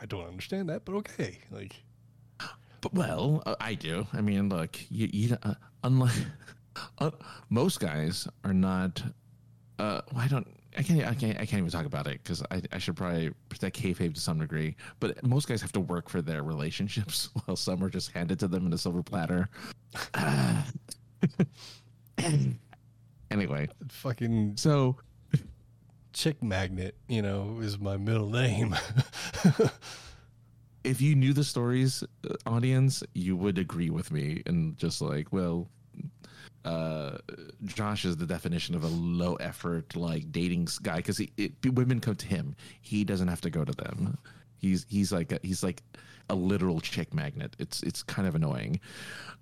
I don't understand that, but okay. Like But well, uh, I do. I mean, look, you, you uh, unlike uh, most guys are not. Uh, well, I don't. I can't. I can't. I can't even talk about it because I, I should probably protect kayfabe to some degree. But most guys have to work for their relationships, while some are just handed to them in a silver platter. Ah. anyway, fucking so chick magnet, you know, is my middle name. if you knew the stories, uh, audience, you would agree with me and just like, well, uh, Josh is the definition of a low effort like dating guy because women come to him. He doesn't have to go to them. He's he's like a, he's like a literal chick magnet. It's it's kind of annoying.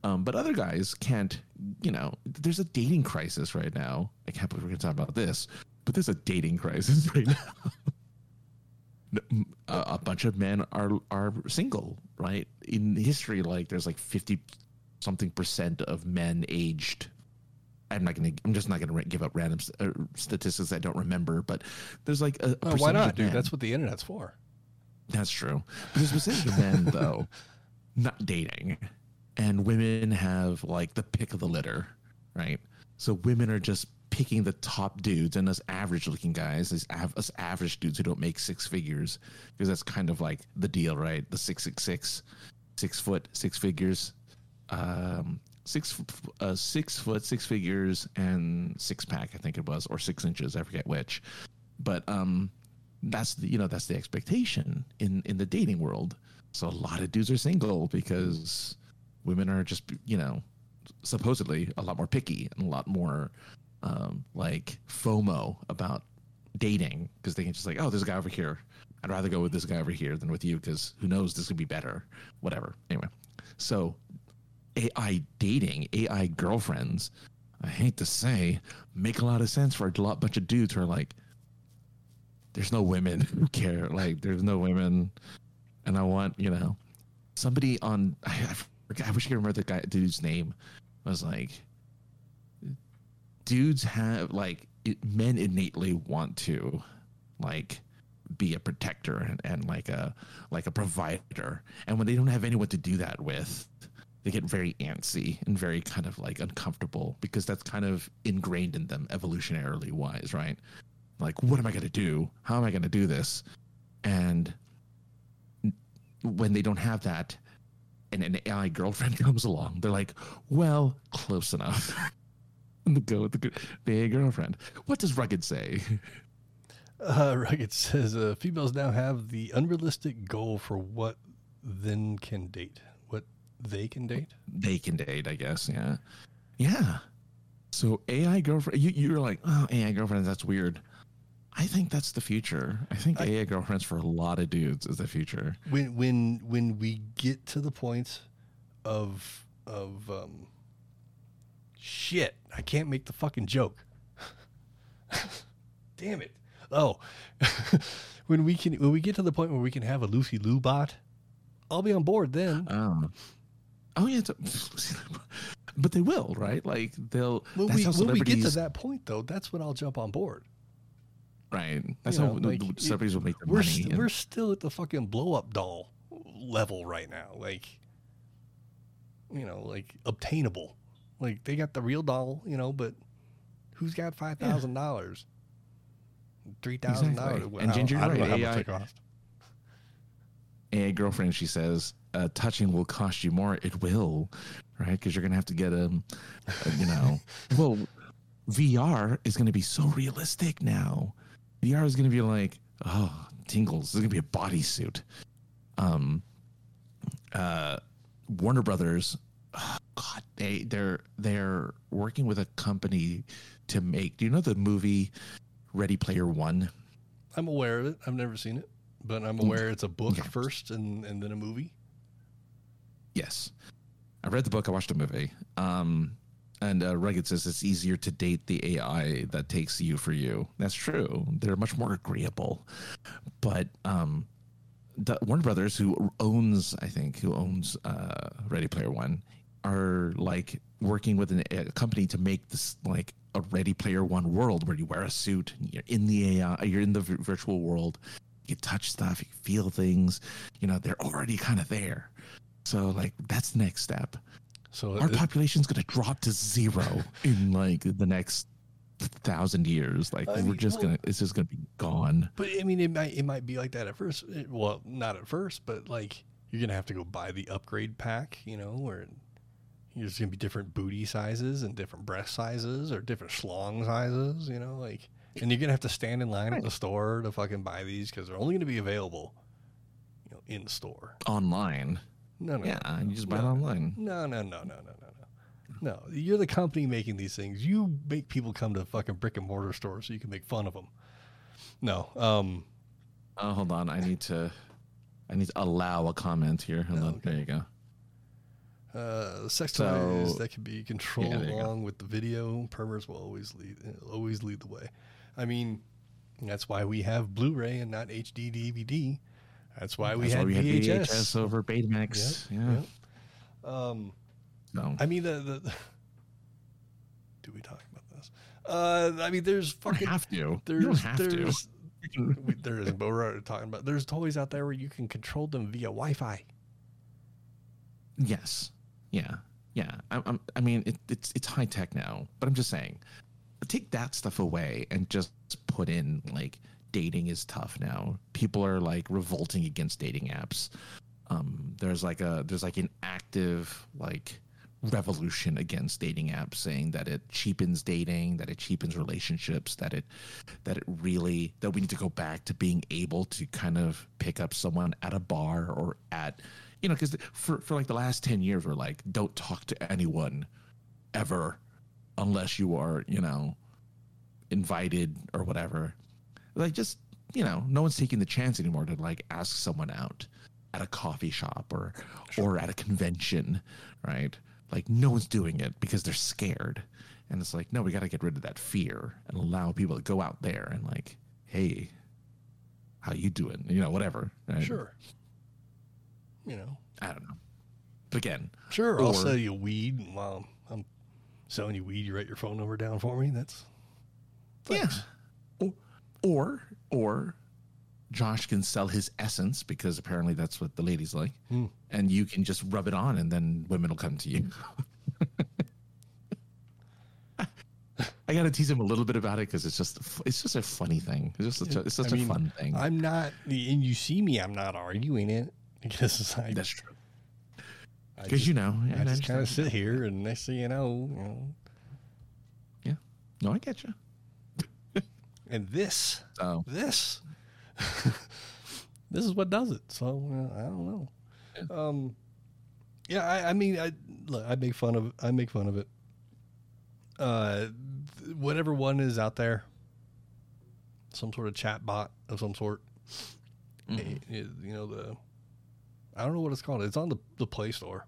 Um, but other guys can't. You know, there's a dating crisis right now. I can't believe we're gonna talk about this, but there's a dating crisis right now a bunch of men are are single, right? In history, like there's like fifty something percent of men aged. I'm not gonna. I'm just not gonna give up random uh, statistics I don't remember, but there's like a, a Oh, why not, dude? That's what the internet's for. that's true. But there's percentage of men though not dating, and women have like the pick of the litter, right? So women are just picking the top dudes and us average looking guys, these av- us average dudes who don't make six figures, because that's kind of like the deal, right? The six six six, six foot, six figures, um, six uh, six foot, six figures, and six pack, I think it was, or six inches, I forget which. But um, that's the you know that's the expectation in in the dating world. So a lot of dudes are single because women are just you know supposedly a lot more picky and a lot more um, like FOMO about dating because they can just like, oh, there's a guy over here. I'd rather go with this guy over here than with you because who knows, this could be better. Whatever. Anyway, so AI dating, AI girlfriends, I hate to say, make a lot of sense for a lot bunch of dudes who are like, there's no women who care. Like, there's no women, and I want you know somebody on. I, I, forget, I wish I could remember the guy dude's name. Was like, dudes have like it, men innately want to like be a protector and, and like a like a provider and when they don't have anyone to do that with they get very antsy and very kind of like uncomfortable because that's kind of ingrained in them evolutionarily wise right? Like what am i going to do? How am i going to do this? And when they don't have that and an ai girlfriend comes along they're like well close enough. And go with the, the girlfriend. What does rugged say? Uh, Rugged says uh, females now have the unrealistic goal for what then can date. They can date? they can date, I guess. Yeah. Yeah. So AI girlfriend, you, you're like, oh, AI girlfriends, that's weird. I think that's the future. I think I- AI girlfriends for a lot of dudes is the future. When when when we get to the point of of um, shit, I can't make the fucking joke. Damn it! Oh, when we can when we get to the point where we can have a Lucy Liu bot, I'll be on board then. Um, oh yeah, it's- but they will, right? Like they'll. When that's we how when we get to that point though, that's when I'll jump on board. right? That's you how know, like, celebrities will make their we're money. st- and- we're still at the fucking blow up doll level right now. Like, you know, like obtainable. Like they got the real doll, you know, but who's got five thousand dollars? Three thousand dollars. Exactly. And Ginger, I don't know right, how AI much it cost. AI girlfriend, she says, uh, touching will cost you more. It will, right? Because you're gonna have to get a, a you know, well, VR is gonna be so realistic now. VR is gonna be like, oh, tingles. It's gonna be a bodysuit. Um, uh, Warner Brothers, oh, God, they they're they're working with a company to make. Do you know the movie Ready Player One? I'm aware of it. I've never seen it, but I'm aware it's a book Yeah. first and and then a movie. Yes. I read the book, I watched the movie. Um, and uh, Rugged says it's easier to date the AI that takes you for you. That's true. They're much more agreeable. But um, the Warner Brothers, who owns, I think, who owns uh, Ready Player One, are like working with an, a company to make this like a Ready Player One world where you wear a suit, you're in the AI, you're in the v- virtual world, you touch stuff, you feel things. You know, they're already kind of there. So like that's the next step. So Our it- population's gonna drop to zero in like the next thousand years. Like I we're mean, just well- gonna it's just gonna be gone. But I mean, it might it might be like that at first. It- well, not at first, but like you're gonna have to go buy the upgrade pack, you know, where there's gonna be different booty sizes and different breast sizes or different schlong sizes, you know, like, and you're gonna have to stand in line at the store to fucking buy these because they're only gonna be available, you know, in store. Online. No, no, Yeah, no, you just buy it no, online. No, no, no, no, no, no, no. No, you're the company making these things. You make people come to fucking brick and mortar stores so you can make fun of them. No, um, Oh, hold on. I need to I need to allow a comment here. Hold Oh, on. okay. There you go. Uh, sex So- toys that can be controlled Yeah, there you go. along with the video. Permers will always lead always lead the way. I mean, that's why we have Blu-ray and not HD DVD. That's why we That's had why we had VHS. VHS over Betamax. Yep, yeah. yep. Um, So I mean, the, the do we talk about this? Uh, I mean, there's you don't fucking have to. You there's don't have there's we, there isn't, but we're already talking about. There's toys out there where you can control them via Wi-Fi. Yes. Yeah. Yeah. I, I'm, I mean, it, it's it's high tech now, but I'm just saying, take that stuff away and just put in like dating is tough now. People are like revolting against dating apps. Um, there's like a there's like an active like revolution against dating apps saying that it cheapens dating that it cheapens relationships that it that it really that we need to go back to being able to kind of pick up someone at a bar or at you know because for for like the last 10 years we're like don't talk to anyone ever unless you are you know invited or whatever like just you know no one's taking the chance anymore to like ask someone out at a coffee shop or or at a convention right like no one's doing it because they're scared and it's like no we got to get rid of that fear and allow people to go out there and like hey how you doing you know whatever right? Sure. You know, i don't know but again sure. I'll sell you weed while I'm selling you weed, you write your phone number down for me. That's thanks. Yeah. Or, or Josh can sell his essence because apparently that's what the ladies like, Hmm. and you can just rub it on, and then women will come to you. I gotta tease him a little bit about it because it's just it's just a funny thing. It's just such a, it's such I a mean, fun thing. I'm not, and you see me. I'm not arguing it because I, That's true. Because you know, I just kind of sit here, and next thing you know, you know, yeah, No, I get you. And this, So this, this is what does it. So uh, I don't know. Um, yeah, I, I mean, I look, I make fun of, I make fun of it. Uh, th- whatever one is out there, some sort of chat bot of some sort. Mhm. eh, eh, you know the, I don't know what it's called. It's on the the Play Store.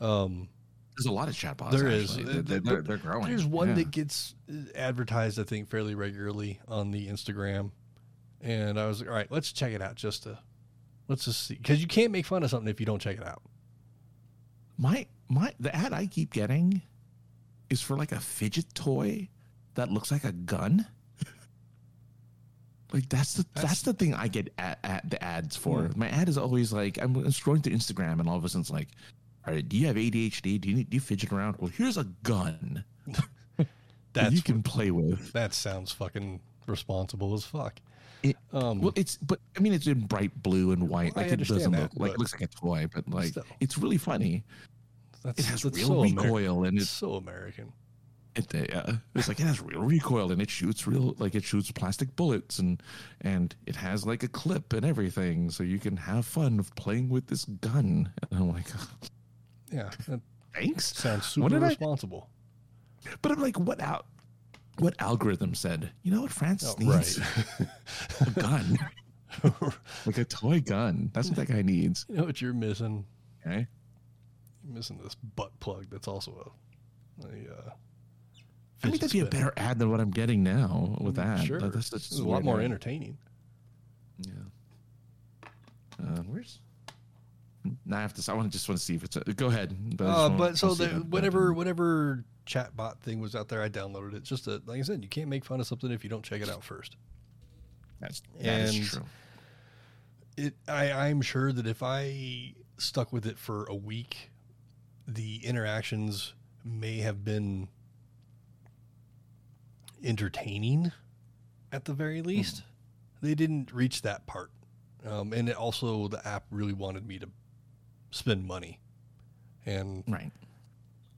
Um, there's a lot of chatbots. There There is. is. Uh, They're, they're, they're growing. There's one Yeah. that gets uh, advertised, I think, fairly regularly on the Instagram, and I was like, all right, let's check it out just to, let's just see, because you can't make fun of something if you don't check it out. My my the ad I keep getting is for like a fidget toy that looks like a gun. Like that's the that's, That's- the thing I get at, at the ads for. Hmm. My ad is always like I'm scrolling through Instagram and all of a sudden it's like, all right, do you have ADHD? Do you need, do you fidget around? Well, here's a gun that you can play with. that sounds fucking responsible as fuck. It- Um, Well, it's but I mean it's in bright blue and white. I Like it doesn't understand look that, like it looks like a toy, but like still. it's really funny. that's, It has that's real so Ameri- recoil and it's so American. It, uh, it's like it has real recoil and it shoots real like it shoots plastic bullets and and it has like a clip and everything so you can have fun of playing with this gun and I'm like Yeah, thanks sounds super did I- but I'm like what out what algorithm said you know what France Oh, needs right. a gun like a toy gun that's what that guy needs you know what you're missing? okay You're missing this butt plug. That's also a, a uh, I mean that'd be a better ad than what I'm getting now with that Sure, That- that's, that's it's a lot more weird. entertaining. Yeah. Uh, where's? I have to. I want to just want to see if it's. A, go ahead. Uh, but so the, whatever whatever chatbot thing was out there, I downloaded it. Just a, like I said, you can't make fun of something if you don't check it out first. That's that is and- true. It I I'm sure that if I stuck with it for a week, the interactions may have been entertaining at the very least. They didn't reach that part. Um, and it also the app really wanted me to spend money. And Right.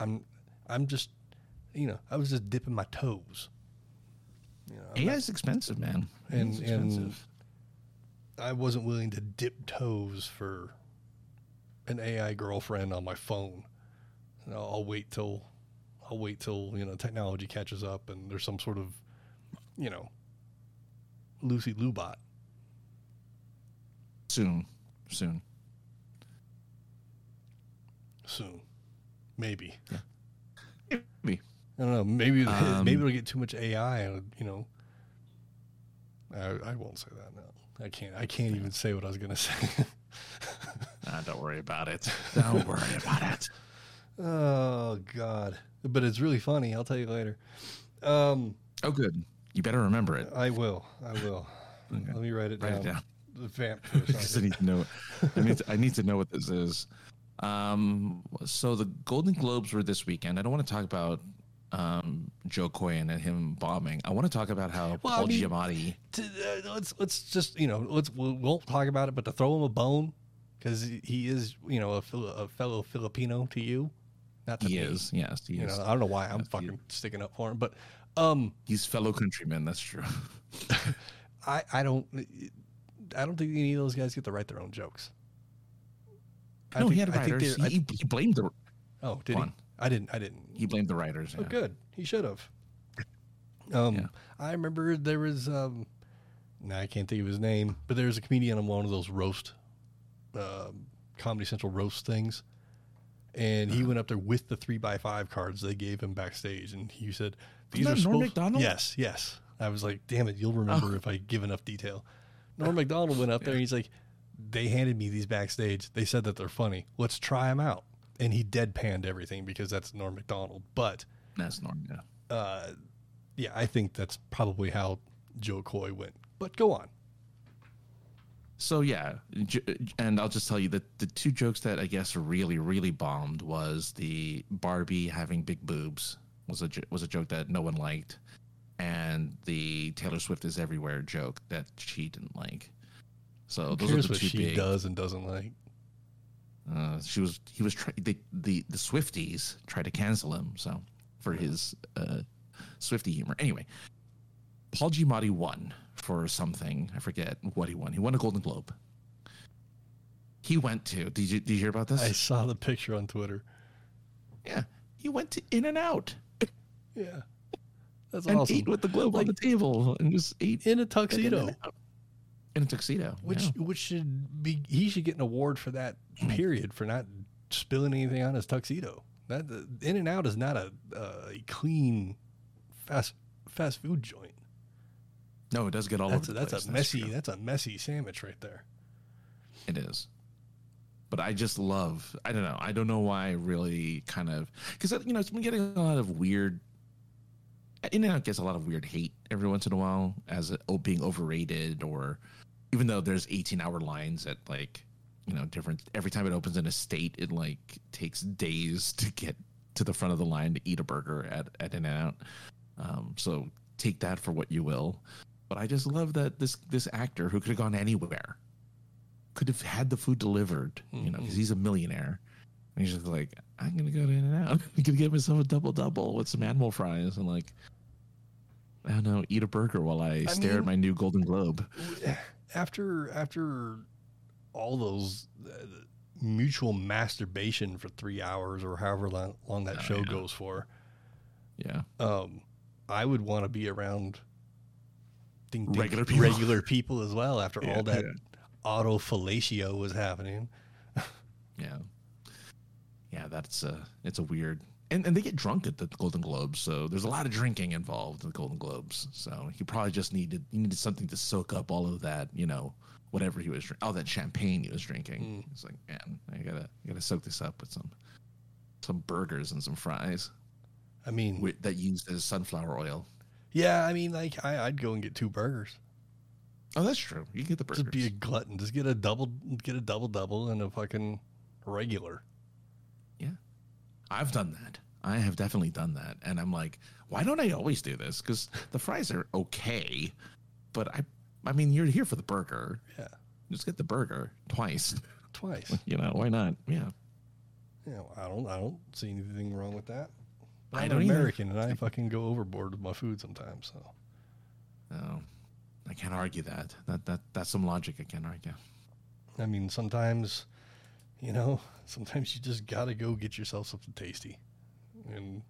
I'm I'm just you know, I was just dipping my toes. You know, AI not- is expensive, man. And and expensive. I wasn't willing to dip toes for an AI girlfriend on my phone. Know, I'll wait till I'll wait till you know technology catches up and there's some sort of you know Lucy Liubot. soon, soon. Soon, maybe. Maybe. I don't know. Maybe Um, maybe it'll get too much AI, and you know. I, I won't say that. No, I can't. I can't even say what I was gonna say. Ah, don't worry about it. Don't worry about it. oh God! But it's really funny. I'll tell you later. Um, Oh, good. You better remember it. I will. I will. Okay. Let me write it Write down. it down. The vamp for a because I second. need to know. I need to, I need to know what this is. Um, so the Golden Globes were this weekend. I don't want to talk about um, Joe Coyen and him bombing. I want to talk about how Well, I Paul mean- Giamatti. To, uh, let's let's just you know let's we won't talk about it, but to throw him a bone because he is you know a, a fellow Filipino to you. Not to He me. is, yes, he You is. know, I don't know why I'm Yes, fucking sticking up for him, but um, He's fellow countrymen. That's true. I I don't I don't think any of those guys get to write their own jokes. I no, think- he had I think writers. they're- I- He, he blamed the oh, did Go he? I didn't. I didn't. he blamed the writers. Oh, yeah. good. He should have. Um, Yeah. I remember there was. Um, now I can't think of his name, but there was a comedian on one of those roast, um, Comedy Central roast things, and Uh-huh. he went up there with the three by five cards they gave him backstage, and he said, "These Wasn't are Norm supposed." Yes, yes. I was like, "Damn it, you'll remember Oh. if I give enough detail." Norm Macdonald went up there, and he's like, "They handed me these backstage. They said that they're funny. Let's try them out." and he deadpanned everything because that's Norm Macdonald. But That's Norm. Yeah. uh, yeah, I think that's probably how Jo Koy went. But go on. So yeah, and I'll just tell you that the two jokes that I guess really really bombed was the Barbie having big boobs was a was a joke that no one liked, and the Taylor Swift is everywhere joke that she didn't like. So those are the what two she big. does and doesn't like? Uh, she was he was try- the the the Swifties tried to cancel him so for his uh, Swifty humor. Anyway, Paul Giamatti won for something. I forget what he won. He won a Golden Globe. He went to. Did you did you hear about this? I saw the picture on Twitter. yeah, he went to In and Out Yeah, that's and awesome. ate with the globe on the table and just ate in a tuxedo. In a tuxedo. which yeah. which should be he should get an award for that hmm. period for not spilling anything on his tuxedo. That In and Out is not a, uh, a clean fast fast food joint. no, it does get all That's a, over. the that's place, a messy true. that's a messy sandwich right there. It is. But I just love, I don't know. I don't know why I really kind of, because, you know, it's been getting a lot of weird, In and Out gets a lot of weird hate every once in a while as oh, being overrated or even though there's 18 hour lines at like, you know, different, every time it opens in a state, it like takes days to get to the front of the line to eat a burger at, at In and Out. Um, so take that for what you will. But I just love that this this actor who could have gone anywhere could have had the food delivered, you know, because he's a millionaire. And he's just like, I'm gonna go to In and Out. I'm gonna get myself a double double with some animal fries and like, I don't know, eat a burger while I, stare mean- at my new Golden Globe. After after all those uh, mutual masturbation for three hours or however long, long that Oh, show yeah. goes for, Yeah, um, I would want to be around ding, ding, Regular people. regular people as well. After Yeah, all that yeah. auto fellatio was happening, yeah, yeah. That's a it's a weird. And, and they get drunk at the Golden Globes, so there's a lot of drinking involved in the Golden Globes. So he probably just needed he needed something to soak up all of that, you know, whatever he was, drink- all that champagne he was drinking. Mm. It's like, man, I gotta I gotta soak this up with some some burgers and some fries I mean, with, that used as sunflower oil. yeah, I mean, like I, I'd go and get two burgers. Oh, that's true. You get the burgers. Just be a glutton. Just get a double, get a double double and a fucking regular. I've done that. I have definitely done that. And I'm like, why don't I always do this? Because the fries are okay, but I I mean you're here for the burger. Yeah, Just get the burger twice. twice. You know, why not? Yeah. Yeah, I don't, I don't see anything wrong with that. But I I'm don't an either. American, and I fucking go overboard with my food sometimes. So No. I can't argue that. That that that's some logic I can't argue. I mean, sometimes, you know, sometimes you just gotta go get yourself something tasty, and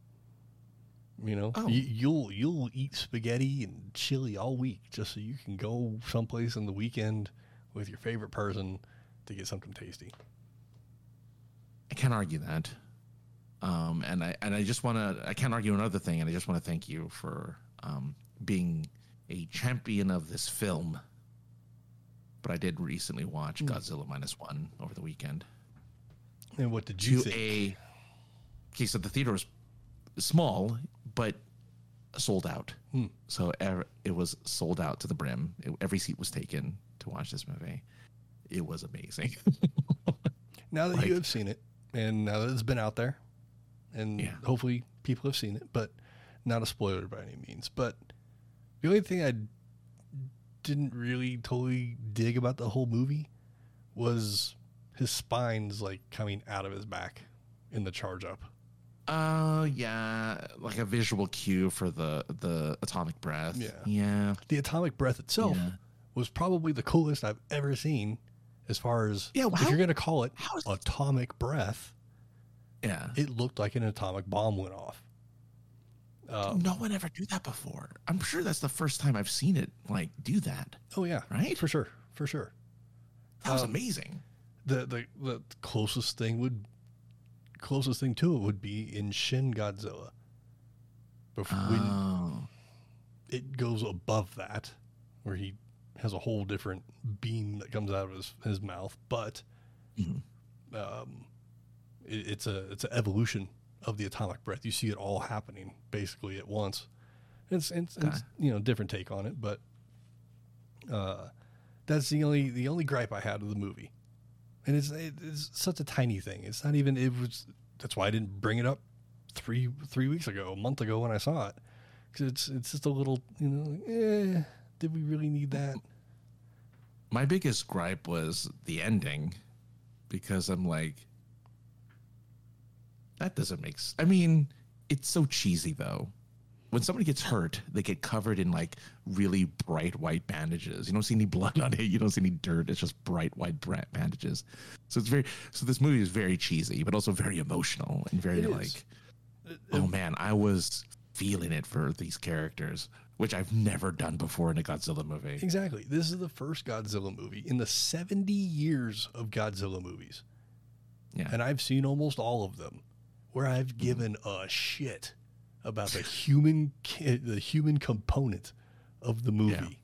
you know, Oh. you, you'll you'll eat spaghetti and chili all week just so you can go someplace in the weekend with your favorite person to get something tasty. I can't argue that. Um, and I and I just want to. I can't argue another thing, and I just want to thank you for um, being a champion of this film. But I did recently watch Godzilla minus one over the weekend. And what did you To think? a okay, so the theater was small, but sold out. Hmm. So it was sold out to the brim. It- every seat was taken to watch this movie. It was amazing. now that like- you have seen it, and now that it's been out there, and Yeah. hopefully people have seen it, but not a spoiler by any means. But the only thing I didn't really totally dig about the whole movie was his spine's like coming out of his back in the charge up. Uh, yeah, like a visual cue for the the atomic breath. Yeah. yeah, The atomic breath itself Yeah. was probably the coolest I've ever seen. As far as Yeah, well, if how- you're going to call it atomic breath, yeah. it looked like an atomic bomb went off. Uh, no one ever do that before. I'm sure that's the first time I've seen it like do that. oh yeah, Right? for sure, for sure. That was Um, amazing. The the the closest thing would closest thing to it would be in Shin Godzilla. Before when Oh, it goes above that, where he has a whole different beam that comes out of his his mouth, but Mhm. um, it, it's a it's an evolution of the atomic breath. You see it all happening basically at once. It's it's, it's you know different take on it, but uh, that's the only the only gripe I had of the movie, and it's it's such a tiny thing. It's not even it was. That's why I didn't bring it up three three weeks ago, a month ago when I saw it, because it's it's just a little you know. Eh, did we really need that? My biggest gripe was the ending, because I'm like, that doesn't make. S- I mean, it's so cheesy though. When somebody gets hurt, they get covered in like really bright white bandages. You don't see any blood on it. You don't see any dirt. It's just bright white bandages. So it's very. So this movie is very cheesy, but also very emotional and very like. Oh man, I was feeling it for these characters, which I've never done before in a Godzilla movie. Exactly. This is the first Godzilla movie in the 70 years of Godzilla movies. Yeah. And I've seen almost all of them where I've mm-hmm. given a shit about the human the human component of the movie.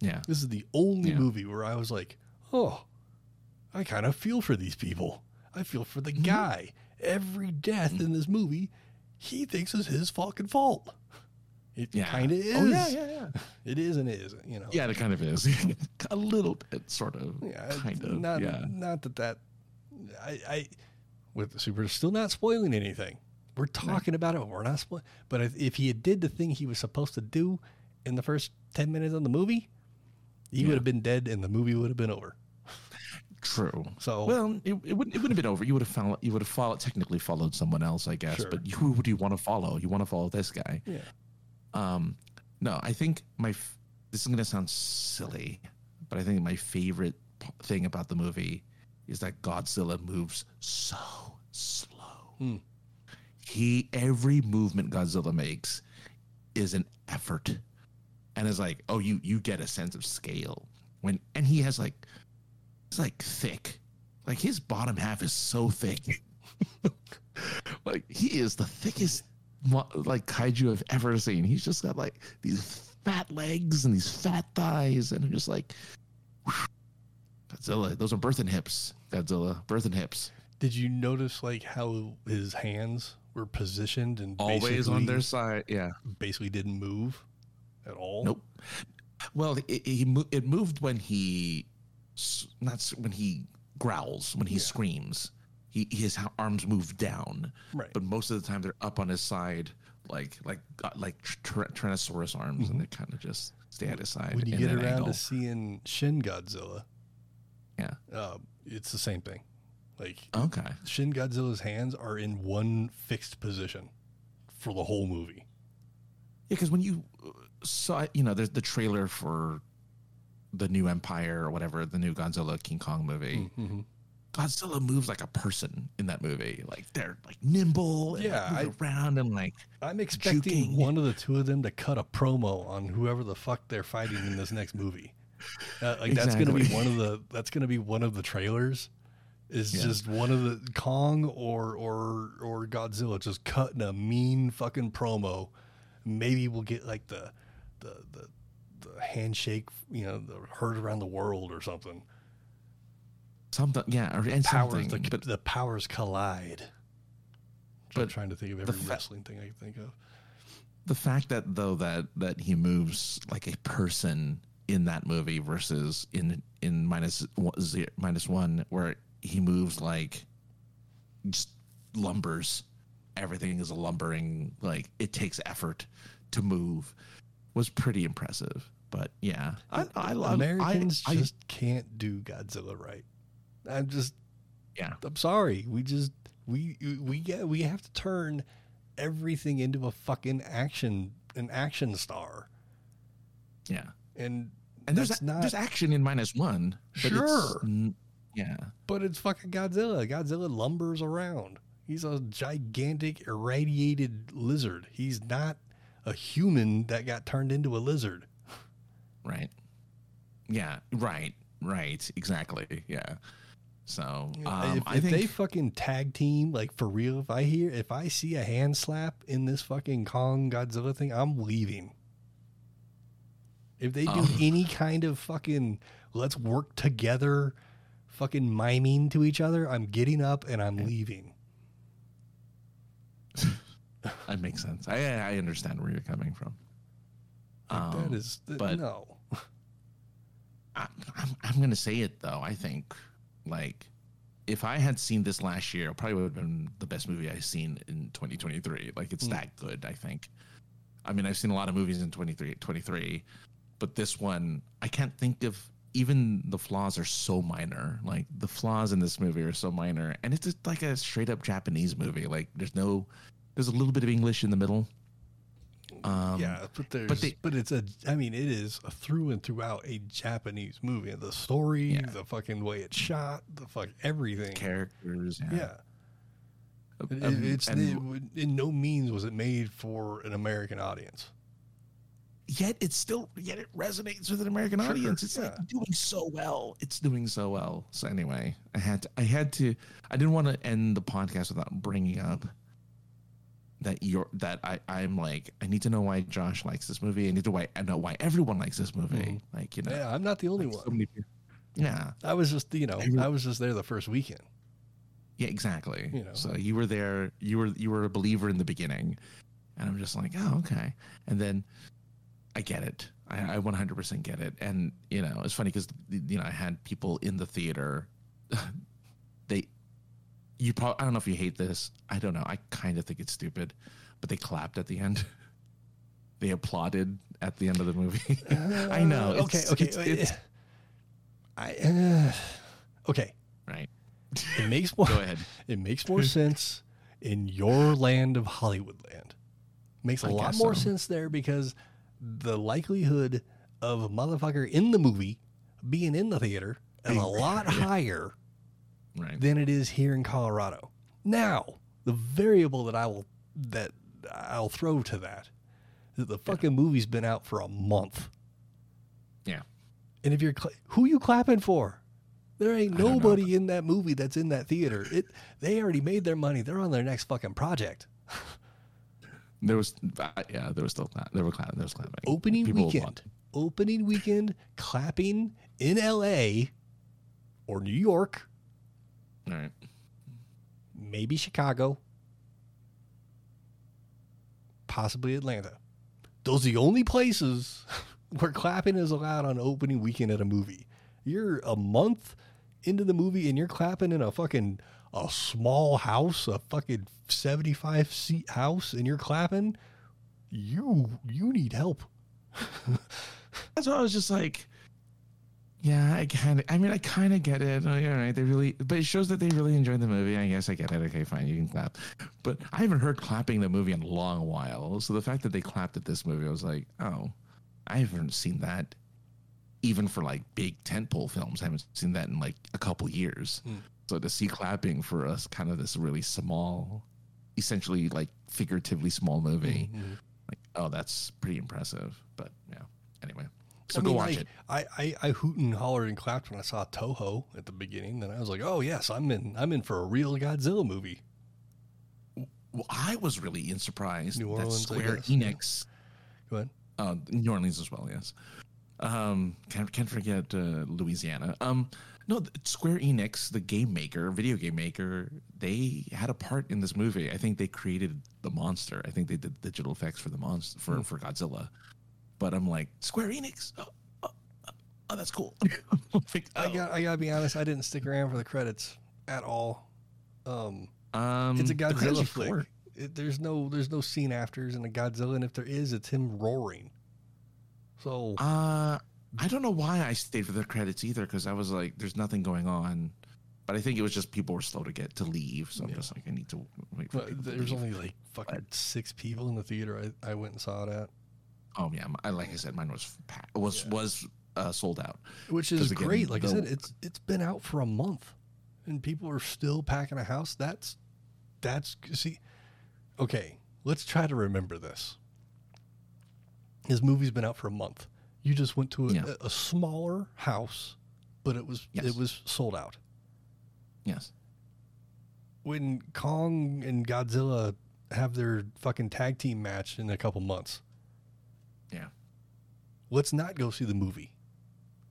Yeah. This is the only Yeah. movie where I was like, "Oh, I kind of feel for these people. I feel for the mm-hmm. guy. Every death mm-hmm. in this movie, he thinks is his fucking fault. It Yeah. kind of oh, is. Oh yeah, yeah, yeah. It is and it isn't, you know. Yeah, it kind of is. a little bit, sort of. Yeah, kind of. Not, yeah. not that that. I, I, with the super, still not spoiling anything. We're talking about it. We're not spoiling. But if, if he had did the thing he was supposed to do in the first ten minutes of the movie, he Yeah. would have been dead, and the movie would have been over. True. So- well, it, it wouldn't it wouldn't have been over. You would have followed. You would have followed technically followed someone else, I guess. Sure. But who would you want to follow? You want to follow this guy. Yeah. Um, no, I think my f- this is gonna sound silly, but I think my favorite thing about the movie is that Godzilla moves so slow. Hmm. He every movement Godzilla makes is an effort, and it's like, oh, you you get a sense of scale when, and he has like, it's like thick, like his bottom half is so thick. like he is the thickest like kaiju I've ever seen. He's just got like these fat legs and these fat thighs, and I'm just like, Godzilla. Those are birthing hips. Godzilla, birthing hips. Did you notice like how his hands were positioned and Always on their side. Yeah. basically didn't move at all? Nope. Well, it, it, it moved when he, not when he growls, when he Yeah. screams. He his arms move down, Right. but most of the time they're up on his side, like like uh, like tr- Tyrannosaurus arms, and they kind of just stay at his side. Mm-hmm. when you get around angle. to seeing Shin Godzilla, yeah. uh, it's the same thing. Like Okay. Shin Godzilla's hands are in one fixed position for the whole movie. Yeah, because when you uh, saw, you know, there's the trailer for the new Empire or whatever, the new Godzilla King Kong movie. Mm-hmm. Godzilla moves like a person in that movie. Like they're like nimble, and, Yeah, like, move around and like I'm expecting Juking. one of the two of them to cut a promo on whoever the fuck they're fighting in this next movie. Uh, like that's gonna be one of the that's gonna be one of the trailers. Is Yeah. just one of the Kong or or or Godzilla just cutting a mean fucking promo. Maybe we'll get like the the the, the handshake, you know, the heard around the world or something. something. Yeah, or and Powers something. the, but the powers collide. I'm trying to think of every fa- wrestling thing I can think of. the fact that though that that he moves like a person in that movie versus in in minus one, zero, minus one where he moves like just lumbers everything is a lumbering like it takes effort to move was pretty impressive but yeah i, I love Americans I, I, just can't do Godzilla right. I'm just yeah I'm sorry. We just we we get we have to turn everything into a fucking action an action star. yeah And and there's not there's action in minus one but it's Sure. n- yeah but it's fucking Godzilla. Godzilla lumbers around. He's a gigantic irradiated lizard. He's not a human that got turned into a lizard. Right. Yeah. Right. Right. Exactly. Yeah. So um, if I if think they fucking tag team, like for real, if I hear, if I see a hand slap in this fucking Kong Godzilla thing, I'm leaving. If they do Oh. any kind of fucking let's work together fucking miming to each other, I'm getting up and I'm leaving. That makes sense. I I understand where you're coming from. Um, that is th- but- no. I, I'm, I'm gonna say it though. I think like if I had seen this last year, it probably would have been the best movie I've seen in 2023. Like it's Mm. that good. I think. I mean, I've seen a lot of movies in 23, 23, but this one I can't think of. Even the flaws are so minor. Like the flaws in this movie are so minor, and it's just like a straight up Japanese movie. Like there's no, there's a little bit of English in the middle. Um, yeah, but there's but, they- it's a I mean it is a through and throughout a Japanese movie. The story, Yeah. the fucking way it's shot, the fuck everything. characters. Yeah. It- Um, it's and- it in no means was it made for an American audience. Yet it's still yet it resonates with an American Sure, audience. It's yeah. like doing so well. It's doing so well. So anyway, I had to, I had to I didn't want to end the podcast without bringing up that you're that I I'm like I need to know why Josh likes this movie. I need to why I know why everyone likes this movie. Mhm. Like you know, Yeah, I'm not the only like, one. so many yeah, I was just you know I was just there the first weekend. yeah, exactly. You know. So you were there. You were you were a believer in the beginning, and I'm just like, oh okay. And then I get it. I, I 100% get it. And you know, it's funny because you know I had people in the theater. they, you probably I don't know if you hate this. I don't know. I kind of think it's stupid, but they clapped at the end. they applauded at the end of the movie. I know. Uh, okay, okay. it's- it's- I uh, okay. right. It makes more Go ahead. it makes more sense in your land of Hollywood land. Makes a I lot more so. sense there because the likelihood of a motherfucker in the movie being in the theater is a lot higher Right. than it is here in Colorado. Now, the variable that I will that I'll throw to that is that the fucking movie's been out for a month. Yeah. And if you're cla who you clapping for? There ain't I don't know. nobody in that movie that's in that theater. It they already made their money. They're on their next fucking project. There was, uh, yeah, there was still. There were clapping. There was clapping. Opening People weekend. Opening weekend clapping in LA or New York, All right. maybe Chicago, possibly Atlanta. Those are the only places where clapping is allowed on opening weekend at a movie. You're a month into the movie and you're clapping in a fucking a small house, a fucking 75 seat house and you're clapping. You you need help. That's why I was just like, yeah, I kind of. I mean, I kind of get it. Oh, yeah, right. They really, but it shows that they really enjoyed the movie. I guess I get it. Okay, fine, you can clap. But I haven't heard clapping the movie in a long while. So the fact that they clapped at this movie, I was like, oh, I haven't seen that. Even for like big tentpole films, I haven't seen that in like a couple years. Hmm. So to see clapping for us, kind of this really small, essentially like figuratively small movie, Mm-hmm. like oh, that's pretty impressive. But yeah, anyway, so I go mean, watch like, it. I, I I hoot and hollered and clapped when I saw Toho at the beginning. Then I was like, oh yes, I'm in. I'm in for a real Godzilla movie. Well, I was really in surprised New that Orleans, I Square guess, yeah. Enix, Go ahead. uh, New Orleans as well, yes. Um, can't can't forget uh, Louisiana. Um, no, Square Enix, the game maker, video game maker, they had a part in this movie. I think they created the monster. I think they did digital effects for the monster for Hmm. for Godzilla. But I'm like Square Enix. Oh, oh, oh, oh, that's cool. Like, I oh. got I gotta be honest. I didn't stick around for the credits at all. Um, um, it's a Godzilla flick. It, there's no there's no scene afters in the Godzilla, and if there is, it's him roaring. So Uh, I don't know why I stayed for the credits either because I was like, "There's nothing going on," but I think it was just people were slow to get to leave, so I'm Yeah. just like, I need to wait for. but there's leave. only like fucking six people in the theater. I, I went and saw it at, Oh yeah, I like I said, mine was packed, was Yeah. was uh, sold out. which is again, great. Like I said, it's it's been out for a month, and people are still packing a house. That's that's see. Okay, let's try to remember this. His movie's been out for a month. You just went to a, Yeah. a, smaller house, but it was Yes. it was sold out. Yes. When Kong and Godzilla have their fucking tag team match in a couple months, Yeah. let's not go see the movie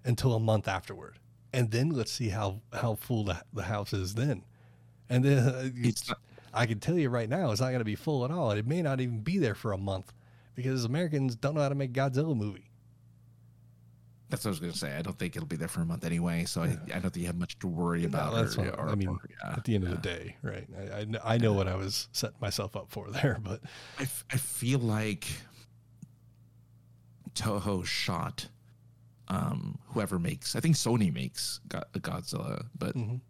until a month afterward. and then let's see how how full the, the house is then. And then uh, It's not, I can tell you right now, it's not going to be full at all. It may not even be there for a month because Americans don't know how to make Godzilla movie. That's what I was going to say. I don't think it'll be there for a month anyway, so I, I don't think you have much to worry about. that's or, or- I mean, or- yeah, At the end yeah. of the day, right? I, I, I know what I was setting myself up for there, but I, f- I feel like Toho shot um, whoever makes. I think Sony makes Go- Godzilla, but Mhm.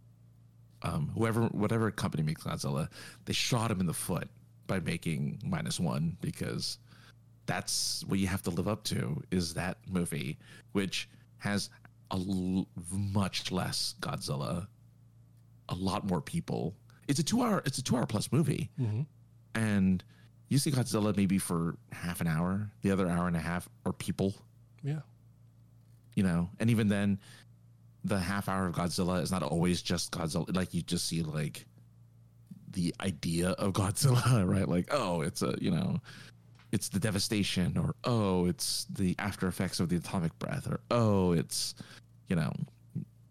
um, whoever, whatever company makes Godzilla, they shot him in the foot by making minus one because that's what you have to live up to. Is that movie which has a l- much less Godzilla, a lot more people. It's a two hour. It's a two hour plus movie Mhm. and you see Godzilla maybe for half an hour, the other hour and a half are people, yeah, you know, and even then, the half hour of Godzilla is not always just Godzilla. Like you just see like the idea of Godzilla, right? Like, oh, it's a you know, it's the devastation, or oh, it's the after effects of the atomic breath, or oh, it's you know,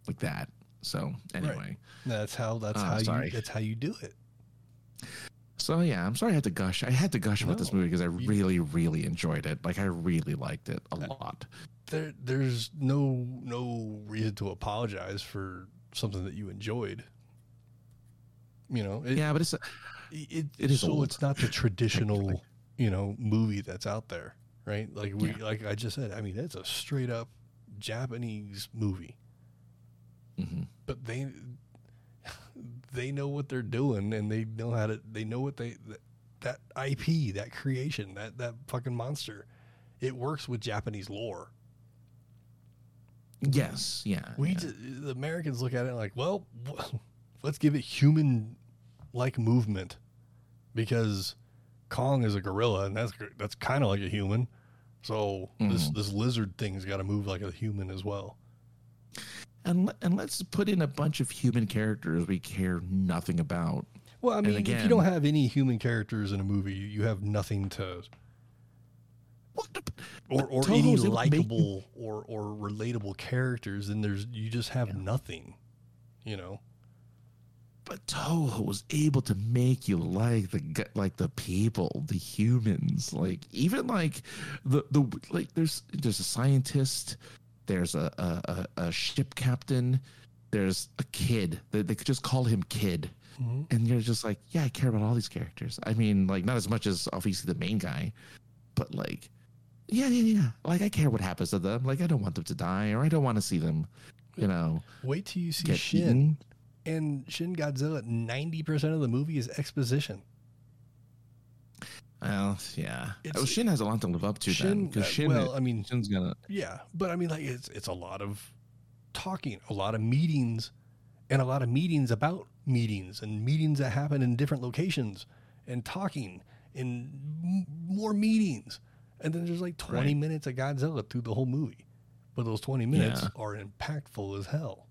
like that. So anyway, that's how that's Oh, how sorry. you that's how you do it. So yeah, I'm sorry I had to gush. I had to gush about this movie because I really, really enjoyed it. Like I really liked it a Uh, lot. There, there's no no reason to apologize for something that you enjoyed. You know, it, Yeah, but it's it, It is so old, it's not the traditional you know movie that's out there right like we Yeah. like i just said i mean it's a straight up japanese movie mhm. but they they know what they're doing and they know how to they know what they that, that ip that creation that that fucking monster it works with japanese lore yes, yeah. we yeah. ju- the americans look at it like well let's give it human like movement because kong is a gorilla and that's that's kind of like a human so this Mhm. this lizard thing's got to move like a human as well and and let's put in a bunch of human characters we care nothing about. well i mean again, if you don't have any human characters in a movie you have nothing to or, or Toho's any able to make- likable or or relatable characters and there's you just have Yeah. nothing you know But Toho was able to make you like the like the people, the humans, like even like the the like. There's there's a scientist, there's a a, a, ship captain, there's a kid. They, they could just call him Kid, mm-hmm. and you're just like, yeah, I care about all these characters. I mean, like not as much as obviously the main guy, but like, yeah, yeah, yeah. Like I care what happens to them. Like I don't want them to die, or I don't want to see them, you know, wait till you see shin eaten. And Shin Godzilla, ninety percent of the movie is exposition. Well, yeah. It's- oh, Shin has a lot to live up to then. Shin, Because uh, Shin, well, I mean, Shin's gonna. yeah, but I mean, like it's it's a lot of talking, a lot of meetings, and a lot of meetings about meetings and meetings that happen in different locations, and talking and m- more meetings, and then there's like twenty Right. minutes of Godzilla through the whole movie, but those twenty minutes Yeah. are impactful as hell.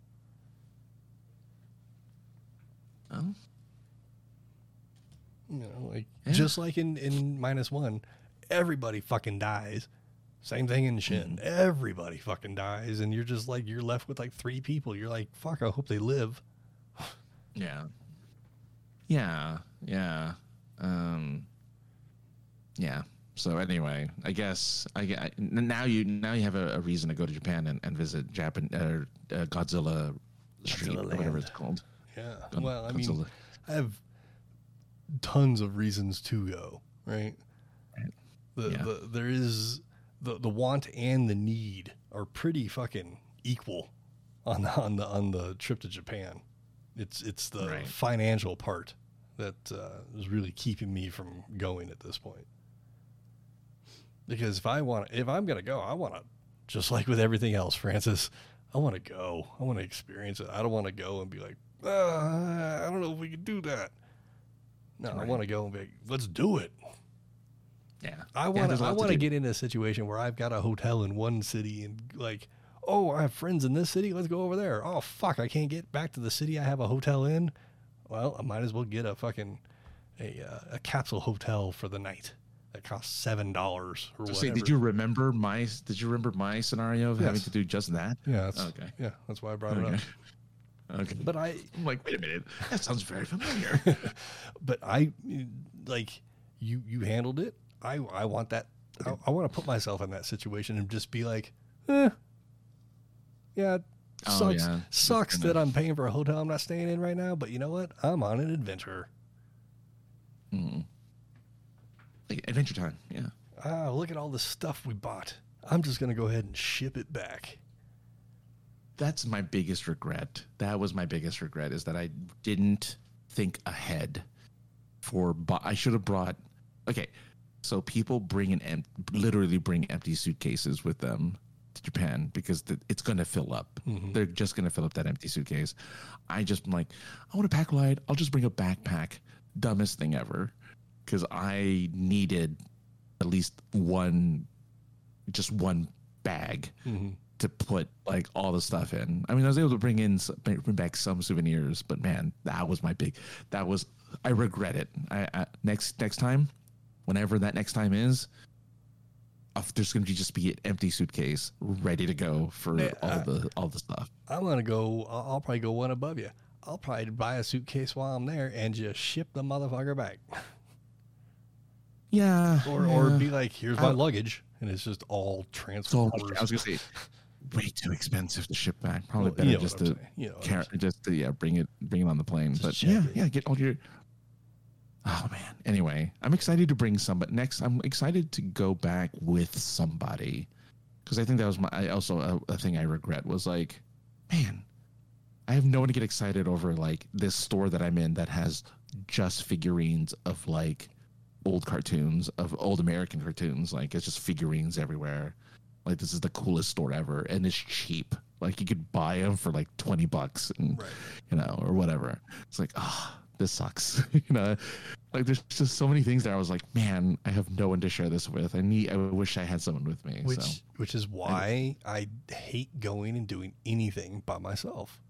Oh, You know, like Yeah. just like in in minus one, everybody fucking dies. Same thing in Shin. Mm-hmm. Everybody fucking dies, and you're just like you're left with like three people. You're like, fuck. I hope they live. yeah. Yeah, yeah. Um, yeah. So anyway, I guess I, get- I now you now you have a, a reason to go to Japan and, and visit Japan uh, uh, Godzilla Street Godzilla or whatever it's called. Yeah. Well, I mean, I have tons of reasons to go. Right. Right. The, Yeah. the there is the the want and the need are pretty fucking equal on the on the on the trip to Japan. It's it's the Right. financial part that uh, is really keeping me from going at this point. Because if I want, if I'm gonna go, I want to, just like with everything else, Francis, I want to go. I want to experience it. I don't want to go and be like, ah, I don't know if we can do that. No, I want to go and be like, let's do it. Yeah. I want there's to. a I lot to want to get in a situation where I've got a hotel in one city and like, oh, I have friends in this city. Let's go over there. Oh fuck, I can't get back to the city I have a hotel in. Well, I might as well get a fucking a uh, a capsule hotel for the night that costs seven dollars or So whatever. say, did you remember my? Did you remember my scenario of having to do just that? Yeah, that's Okay. yeah, that's why I brought it Okay. up. Okay. But I, I'm like, wait a minute, that sounds very familiar. but I, like you, you handled it. I, I want that. I, I want to put myself in that situation and just be like, eh, yeah, Oh, sucks. yeah. Sucks that I'm paying for a hotel I'm not staying in right now. But you know what? I'm on an adventure. Mm. Like, Adventure Time. Yeah. Ah, look at all the stuff we bought. I'm just gonna go ahead and ship it back. That's my biggest regret. That was my biggest regret is that I didn't think ahead. For I should have brought. Okay, so people bring an em- literally bring empty suitcases with them to Japan because the, it's going to fill up. Mhm. They're just going to fill up that empty suitcase. I just like, I want to pack light. I'll just bring a backpack. Dumbest thing ever, because I needed at least one, just one bag Mm-hmm. To put like all the stuff in. I mean, I was able to bring in bring back some souvenirs, but man, that was my big. That was I regret it. I, I next next time, whenever that next time is, uh, there's going to just be an empty suitcase ready to go for Yeah, all I- the all the stuff. I'm gonna go. I'll, I'll probably go one above you. I'll probably buy a suitcase while I'm there and just ship the motherfucker back, Yeah, or or be like, here's my I- luggage, and it's just all so transport. I was going to say, way too expensive to ship back. Probably Well, better you know just to. You know car- just to, yeah, bring it bring it on the plane. Just but yeah, it. yeah, get all your. Oh man. Anyway, I'm excited to bring some, but next. I'm excited to go back with somebody because I think that was my. I also a, a thing I regret was like, man, I have no one to get excited over like this store that I'm in that has just figurines of like old cartoons of old American cartoons. Like it's just figurines everywhere. Like this is the coolest store ever, and it's cheap. Like you could buy them for like twenty bucks, and Right. you know, or whatever. It's like, ah, this sucks. you know, like there's just so many things that I was like, man, I have no one to share this with. I need. I wish I had someone with me. Which so which is why I hate going and doing anything by myself.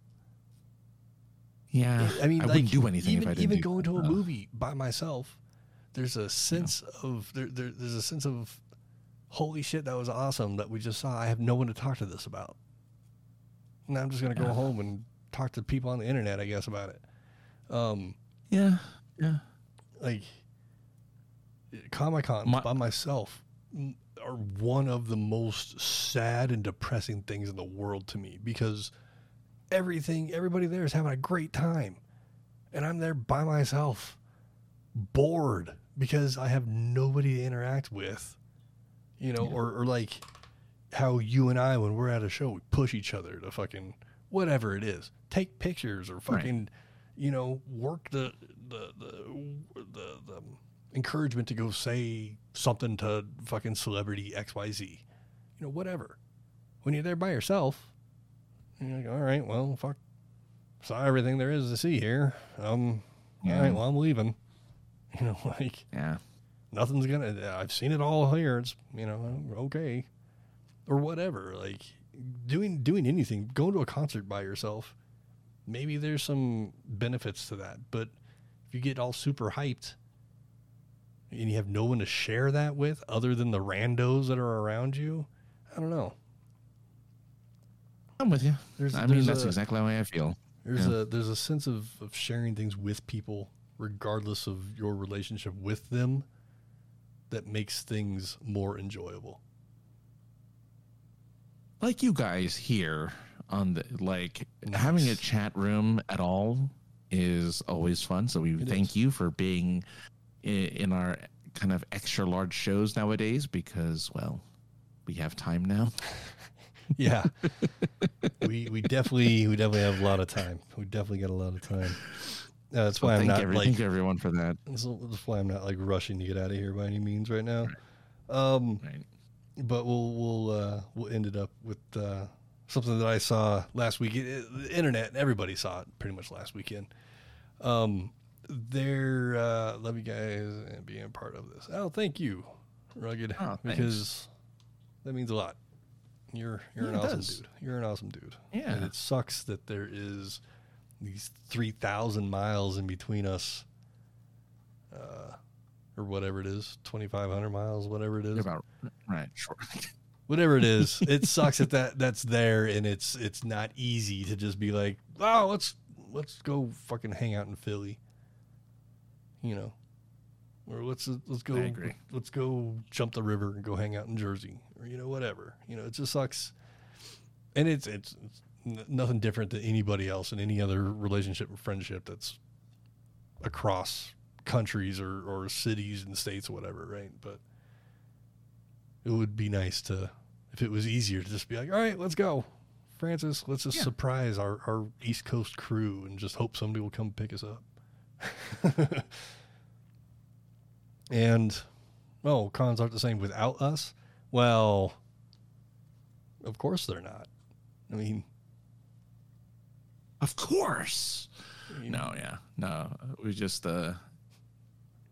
yeah, I mean, I like, wouldn't do anything even, if I didn't even going to a uh, movie by myself. There's a sense of there, there. There's a sense of holy shit, that was awesome that we just saw. I have no one to talk to this about. Now I'm just gonna go Yeah. home and talk to people on the internet, I guess, about it. Um, Yeah, yeah. like Comic Con My- by myself are one of the most sad and depressing things in the world to me because everything, everybody there is having a great time, and I'm there by myself, bored because I have nobody to interact with, you know, Yeah. or, or like how you and I, when we're at a show, we push each other to fucking whatever it is, take pictures or fucking, you know, work the the the the, the encouragement to go say something to fucking celebrity X Y Z, you know, whatever. When you're there by yourself, you're like, all right, well, fuck, saw everything there is to see here. Um, Yeah. all right, well, I'm leaving. You know, like Yeah. Nothing's gonna i've seen it all here it's you know okay or whatever like doing doing anything going to a concert by yourself maybe there's some benefits to that but if you get all super hyped and you have no one to share that with other than the randos that are around you i don't know I'm with you. there's I mean, that's a, exactly how I feel. there's yeah. a there's a sense of, of sharing things with people regardless of your relationship with them that makes things more enjoyable Like you guys here on the like having a chat room at all is always fun. So we It thank is. you for being in, in our kind of extra large shows nowadays because well, we have time now. Yeah, we we definitely we definitely have a lot of time. We definitely got a lot of time. Uh, that's why I'm not every, like thank everyone for that. that's that's why I'm not like rushing to get out of here by any means right now. Um, Right. but we'll we'll uh, we'll end it up with uh, something that I saw last week. It- the internet, everybody saw it pretty much last weekend. Um, there, uh, love you guys and being a part of this. Oh, thank you, Rugged, Oh, because that means a lot. You're you're Yeah, an awesome does. dude. You're an awesome dude. Yeah. and it sucks that there is these three thousand miles in between us, uh, or whatever it is, 2,500 miles, whatever it is, About right, sure. whatever it is. it sucks that, that that's there and it's it's not easy to just be like, oh, let's let's go fucking hang out in Philly, you know, or let's let's go let's go jump the river and go hang out in Jersey or you know whatever. You know, it just sucks, and it's it's, it's n- nothing different than anybody else in any other relationship or friendship that's across countries or or cities and states or whatever, right? But it would be nice to if it was easier to just be like, all right, let's go. Francis, let's just Yeah. surprise our, our East Coast crew and just hope somebody will come pick us up. and, oh, cons aren't the same without us? Well, of course they're not. I mean, Of course. you know, No, yeah, no. We just, uh,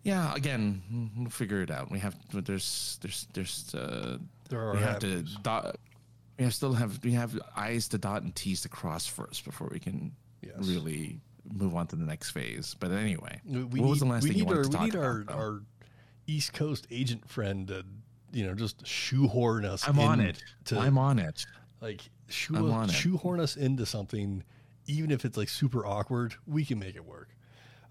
yeah. Again, we'll figure it out. We have there's there's there's uh, there are we have to dot. We have still have we have I's to dot and T's to cross first before we can Yes. really move on to the next phase. But anyway, We, we what need, was the last we thing you wanted our, to we talk need our, about? our East Coast agent friend to, you know, just shoehorn us. I'm on it. To, I'm on it. like shoe, on it. shoehorn us into something, even if it's like super awkward. We can make it work.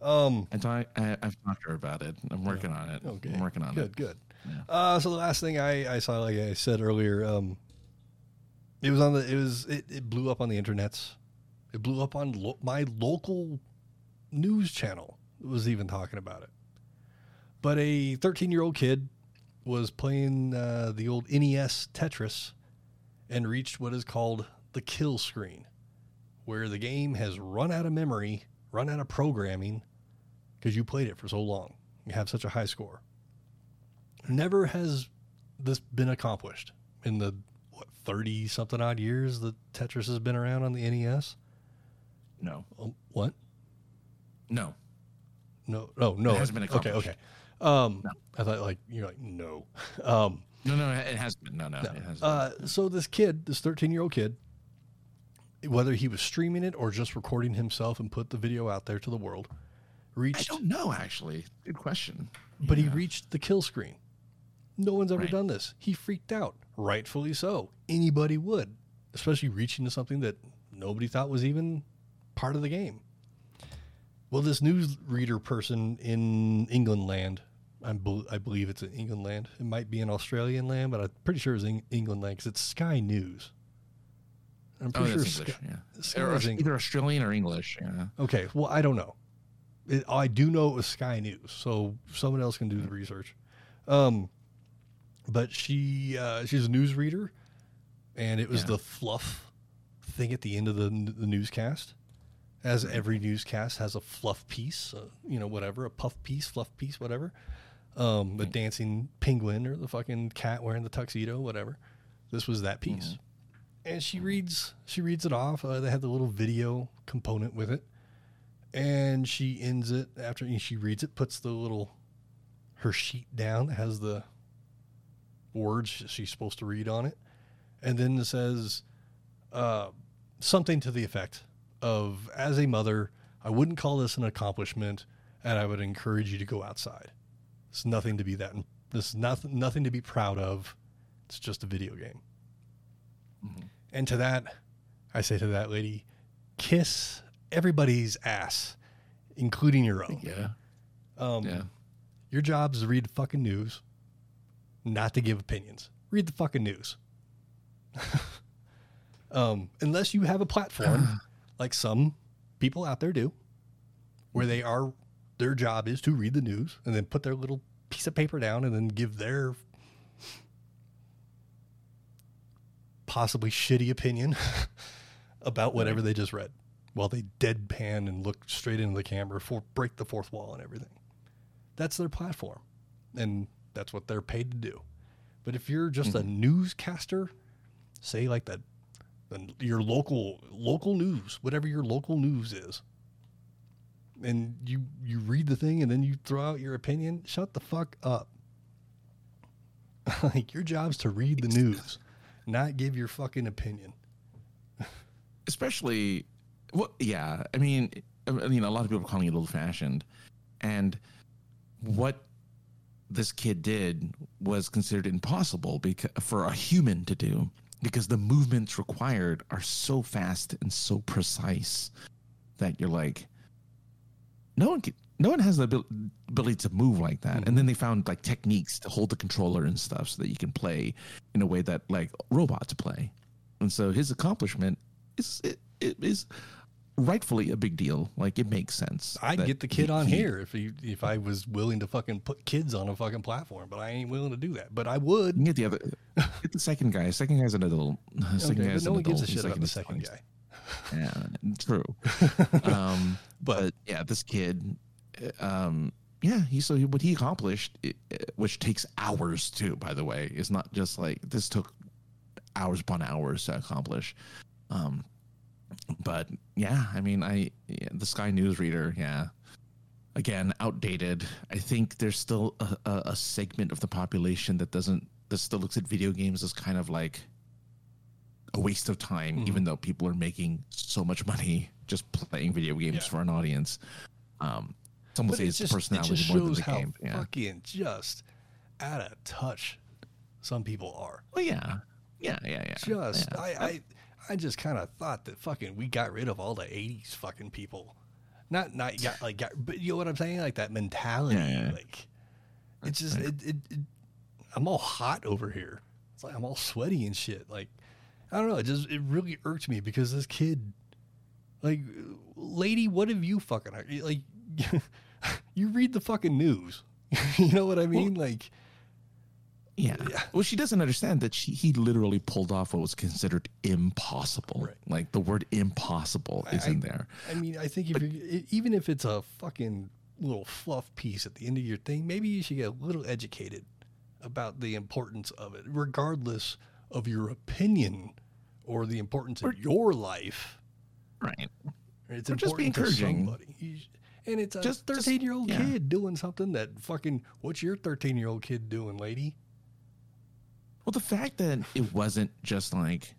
Um, And so I, I I've talked to her about it. I'm working on it. okay, I'm working on good, it. good. Yeah. Uh, so the last thing I, I saw, like I said earlier, um, it was on the, it was, it, it blew up on the internets. It blew up on lo- my local news channel. Was even talking about it. But a 13 year old kid was playing uh, the old NES Tetris and reached what is called the kill screen, where the game has run out of memory, run out of programming, because you played it for so long. You have such a high score. Never has this been accomplished in the what 30 something odd years that Tetris has been around on the NES. No, Um, what? no. No, no, no. It hasn't been accomplished. okay. Okay. Um, No. I thought like you're like no. Um, No, no, it has been. No, no, No. it has Uh, so this kid, this 13 year old kid, whether he was streaming it or just recording himself and put the video out there to the world, reached. I don't know, actually. Good question. but he reached the kill screen. No one's ever Right. done this. He freaked out, rightfully so. Anybody would, especially reaching to something that nobody thought was even part of the game. Well, this news reader person in England land, bel- I believe it's in England land. It might be in Australian land, but I'm pretty sure it's in England land because it's Sky News. I'm Oh, pretty that's sure. English. Yeah. Sky Or is either Australian or English. Yeah. Okay, well, I don't know. It, I do know it was Sky News, so someone else can do the research. Um, but she uh, she's a news reader, and it was Yeah. the fluff thing at the end of the the newscast. As every newscast has a fluff piece, uh, you know, whatever, a puff piece, fluff piece, whatever. Um, the dancing penguin or the fucking cat wearing the tuxedo, whatever. This was that piece and she reads she reads it off. Uh, they have the little video component with it, and she ends it after she reads it. Puts the little her sheet down that has the words she's supposed to read on it, and then it says uh, something to the effect of, "As a mother, I wouldn't call this an accomplishment, and I would encourage you to go outside. It's nothing to be that. This is nothing nothing to be proud of. It's just a video game." And to that, I say to that lady, kiss everybody's ass, including your own. Yeah. Um, Yeah. Your job is to read the fucking news, not to give opinions. Read the fucking news. um, unless you have a platform like some people out there do, where they are, their job is to read the news and then put their little piece of paper down and then give their possibly shitty opinion about whatever they just read while they deadpan and look straight into the camera for break the fourth wall and everything. That's their platform, and that's what they're paid to do. But if you're just a mm-hmm. newscaster, say like that, then your local local news, whatever your local news is, and you you read the thing and then you throw out your opinion, shut the fuck up. like your job's to read the news, not give your fucking opinion. especially well yeah i mean I mean, a lot of people are calling it old fashioned and what this kid did was considered impossible because for a human to do because the movements required are so fast and so precise that you're like no one can, no one has the ability to move like that and then they found like techniques to hold the controller and stuff so that you can play in a way that like robots play and so his accomplishment is it, it is rightfully a big deal like it makes sense I'd get the kid he- on he- here if he, if I was willing to fucking put kids on a fucking platform, but I ain't willing to do that. But I would. Get the other, get the second guy. Second guy's an adult. Second Okay, guy's but no an one gives a adult. shit about the Second second guy. Yeah, true. um, but yeah, this kid, um, yeah, he so what he accomplished, which takes hours too. By the way, is not just like this took hours upon hours to accomplish. Um, but yeah, I mean, I yeah, the Sky News reader, yeah. Again, outdated. I think there's still a, a, a segment of the population that doesn't that still looks at video games as kind of like a waste of time, Mhm. even though people are making so much money just playing video games Yeah. for an audience. Um, some will But say it it's just, it personality just more than the how game. Yeah. fucking just out of touch some people are. Well, yeah, yeah, yeah, yeah. Just yeah. I, I I just kind of thought that fucking we got rid of all the '80s fucking people. Not not got like got, but you know what I'm saying? Like that mentality. Yeah, yeah. Like it's just it, it, it. I'm all hot over here. It's like I'm all sweaty and shit. Like I don't know. It just it really irked me because this kid, like, lady, what have you fucking like? you read the fucking news. you know what I mean? like. Yeah. Yeah. Well, she doesn't understand that she he literally pulled off what was considered impossible. Right. Like the word impossible is I- in there. I mean, I think if e- even if it's a fucking little fluff piece at the end of your thing, maybe you should get a little educated about the importance of it, regardless of your opinion or the importance of your life. Right. It's Or just be important to encouraging. somebody. You sh- And it's a Just- just- 13 year old yeah. kid doing something that fucking, what's your 13 year old kid doing, lady? Well, the fact that it wasn't just like,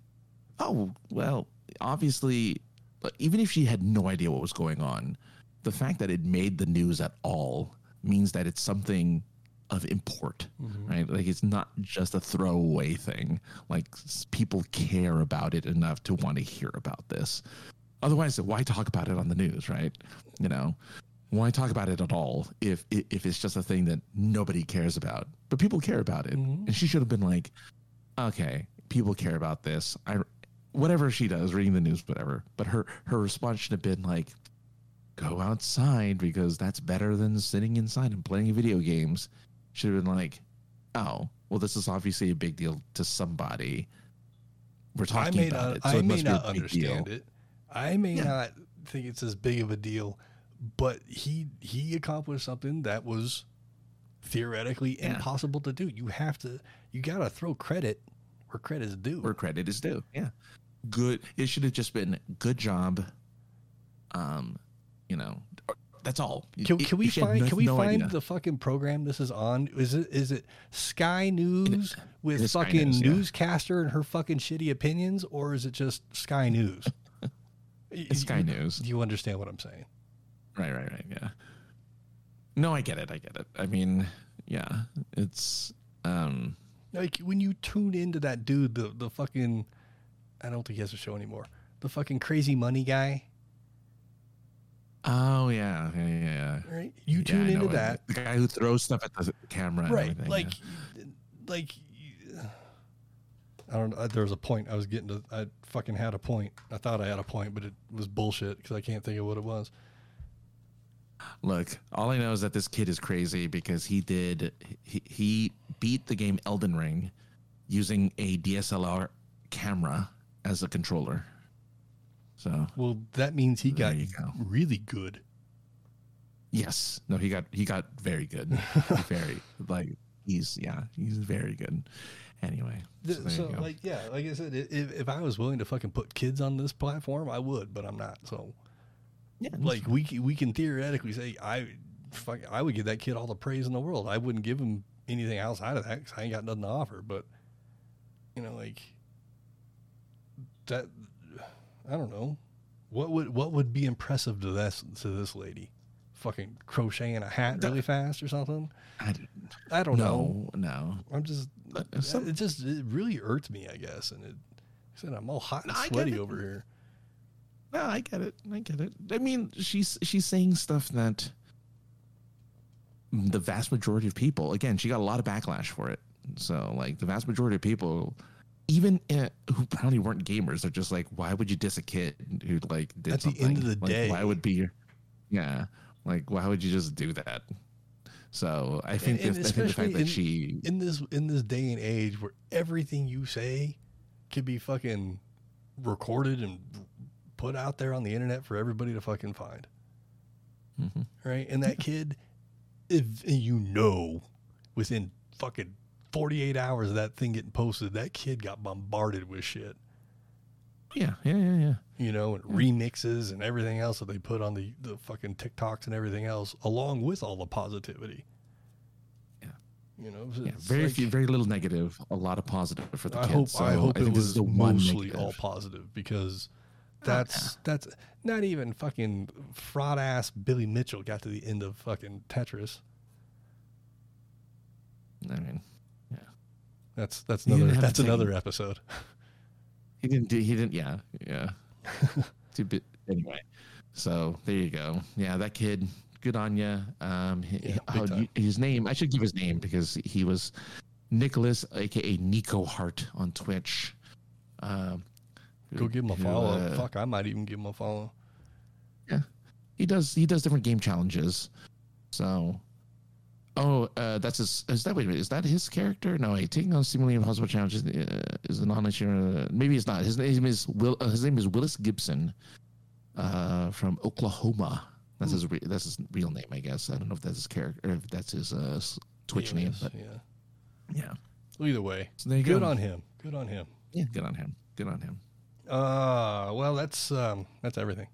oh, well, obviously, even if she had no idea what was going on, the fact that it made the news at all means that it's something of import, mm-hmm. right? Like it's not just a throwaway thing. Like people care about it enough to want to hear about this. Otherwise, why talk about it on the news, right? You know, why talk about it at all if if it's just a thing that nobody cares about? But people care about it, Mhm. and she should have been like, okay, people care about this. I, whatever she does, reading the news, whatever. But her her response should have been like, go outside because that's better than sitting inside and playing video games. Should have been like, oh, well, this is obviously a big deal to somebody. We're talking about it, so I it may must be not understand deal. it. I may Yeah. not think it's as big of a deal, but he he accomplished something that was theoretically Yeah. impossible to do. You have to, you got to throw credit where credit is due. where credit is due. Yeah. Good. It should have just been good job. Um, you know, that's all. Can, can we if she had find no- can we no find idea. the fucking program this is on? Is it is it Sky News with is fucking News, yeah. newscaster and her fucking shitty opinions, or is it just Sky News? It's Sky You- News. Do you understand what I'm saying? Right, right, right. Yeah. No, I get it. I get it. I mean, yeah, it's um Like when you tune into that dude, the the fucking, I don't think he has a show anymore. The fucking crazy money guy, oh yeah, yeah, yeah. yeah. right? You Yeah, tune into that, The guy who throws stuff at the camera, right? Like, yeah. like. I don't know. There was a point I was getting to. I fucking had a point. I thought I had a point, but it was bullshit because I can't think of what it was. Look, all I know is that this kid is crazy because he did he, he beat the game Elden Ring using a DSLR camera as a controller. So Well, that means he got go. really good. yes, no, he got he got very good, very like he's yeah he's very good. Anyway, so, So, there you go. like, yeah, like I said, if, if I was willing to fucking put kids on this platform, I would, but I'm not. So, yeah, like, we we can theoretically say I, fuck, I would give that kid all the praise in the world. I wouldn't give him anything outside of that because I ain't got nothing to offer. But, you know, like that, I don't know. What would what would be impressive to this to this lady? fucking crocheting a hat really fast or something. I, I don't know. no, no. I'm just But some- it just it really irked me, I guess, and it said I'm all hot and No, sweaty over here. No, I get it. I get it. I mean, she's she's saying stuff that the vast majority of people, again, she got a lot of backlash for it. So, like, the vast majority of people, even uh, who probably weren't gamers, are just like, why would you diss a kid who like did At the something? end of the Like, day- why would be yeah, like, why would you just do that? So, I think And- the, and I think the fact that in- she, In this in this day and age where everything you say can be fucking recorded and put out there on the internet for everybody to fucking find. Mhm. right? And that kid, if you know, within fucking 48 hours of that thing getting posted, that kid got bombarded with shit, yeah, yeah, yeah, yeah. you know, and remixes and everything else that they put on the, the fucking TikToks and everything else, along with all the positivity. Yeah. You know, Yeah, very like- few, very little negative, a lot of positive for the I kids. hope So I hope think it was mostly all positive because Oh, that's that's not even fucking fraud ass Billy Mitchell got to the end of fucking Tetris. I mean, That's that's another that's another episode. he didn't do. He didn't. Yeah, yeah. Too bit anyway. So there you go. Yeah, that kid. Good on you. Um, Yeah, oh, his name. I should give his name because he was Nicholas, aka Nico Hart, on Twitch. Um, Go give him a follow. uh, Fuck, I might even give him a follow. Yeah, he does he does different game challenges so oh uh that's his is that wait a minute is that his character no wait taking on seemingly impossible challenges uh, is an online uh, maybe it's not his name is will uh, his name is willis gibson uh from oklahoma that's his re- that's his real name i guess i don't know if that's his character if that's his uh twitch name Yes, but yeah. yeah Well, Either way, so there you good go on him. Good on him. yeah good on him good on him Uh, well, that's um, that's everything.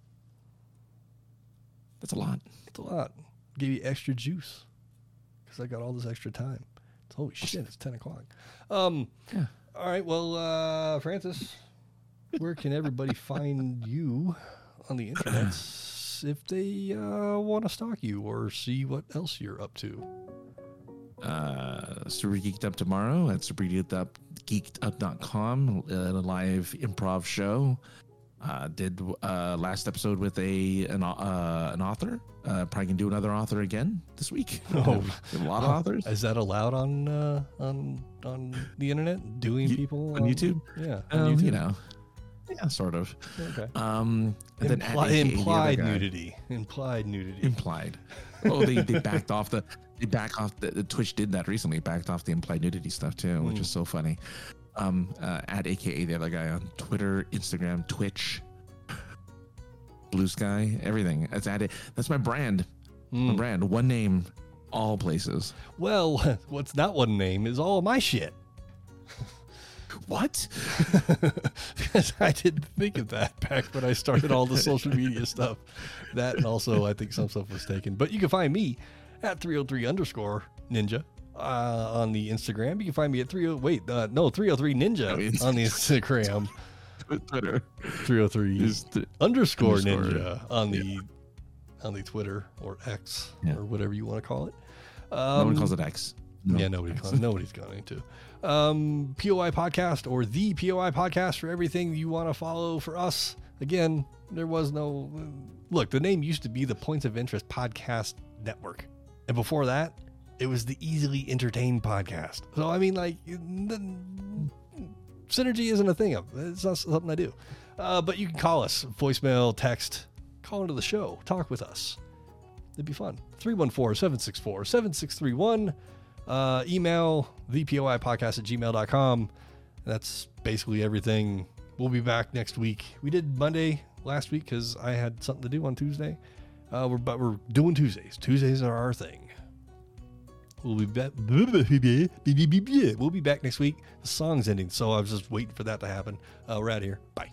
that's a lot It's a lot. Give you extra juice because I got all this extra time. It's, holy shit! It's ten o'clock. Um. Yeah. All right. Well, uh, Francis, where can everybody find you on the internet if they uh, want to stalk you or see what else you're up to? uh, Super Geeked Up tomorrow at supergeekedup.com, uh, a live improv show. Uh, did uh, last episode with a an, uh, an author. Uh, probably can do another author again this week. Oh. a lot of authors Is that allowed on uh, on on the internet? Doing You- people on YouTube? Yeah, on Um, YouTube. you know, yeah, sort of. Okay. Um, and then Impli- AKA the implied guy- nudity. Implied nudity. Implied. Oh, they, they backed off the they back off the, the Twitch did that recently. Backed off the implied nudity stuff too, which Mm. is so funny. Um, uh, at AKA the other guy on Twitter, Instagram, Twitch, Blue Sky, everything. That's at it. That's my brand. My Mm. brand. One name, all places. Well, what's not one name is all my shit. What? because I didn't think of that back when I started all the social media stuff. That and also I think some stuff was taken. But you can find me at 303 underscore ninja uh, on the Instagram. You can find me at 30 wait uh, no 303 ninja Oh, on the Instagram. Twitter 303 is underscore underscore, ninja on the on the Twitter or X Yeah. or whatever you want to call it. no Um, one calls it X. No. Yeah, nobody calls, nobody's going to. Um, POI podcast or the POI podcast for everything you want to follow for us. Again, there was no look. The name used to be the Points of Interest Podcast Network, and before that, it was the Easily Entertained Podcast. So I mean, like, synergy isn't a thing. It's not something I do. Uh, but you can call us, voicemail, text, call into the show, talk with us. It'd be fun. 314 764 7631. Uh, email thepoi podcast at gmail.com. That's basically everything. We'll be back next week. We did Monday last week because I had something to do on Tuesday. Uh, we're, but we're doing Tuesdays. Tuesdays are our thing. We'll be back. We'll be back next week. The song's ending, so I was just waiting for that to happen. Uh, we're out of here. Bye.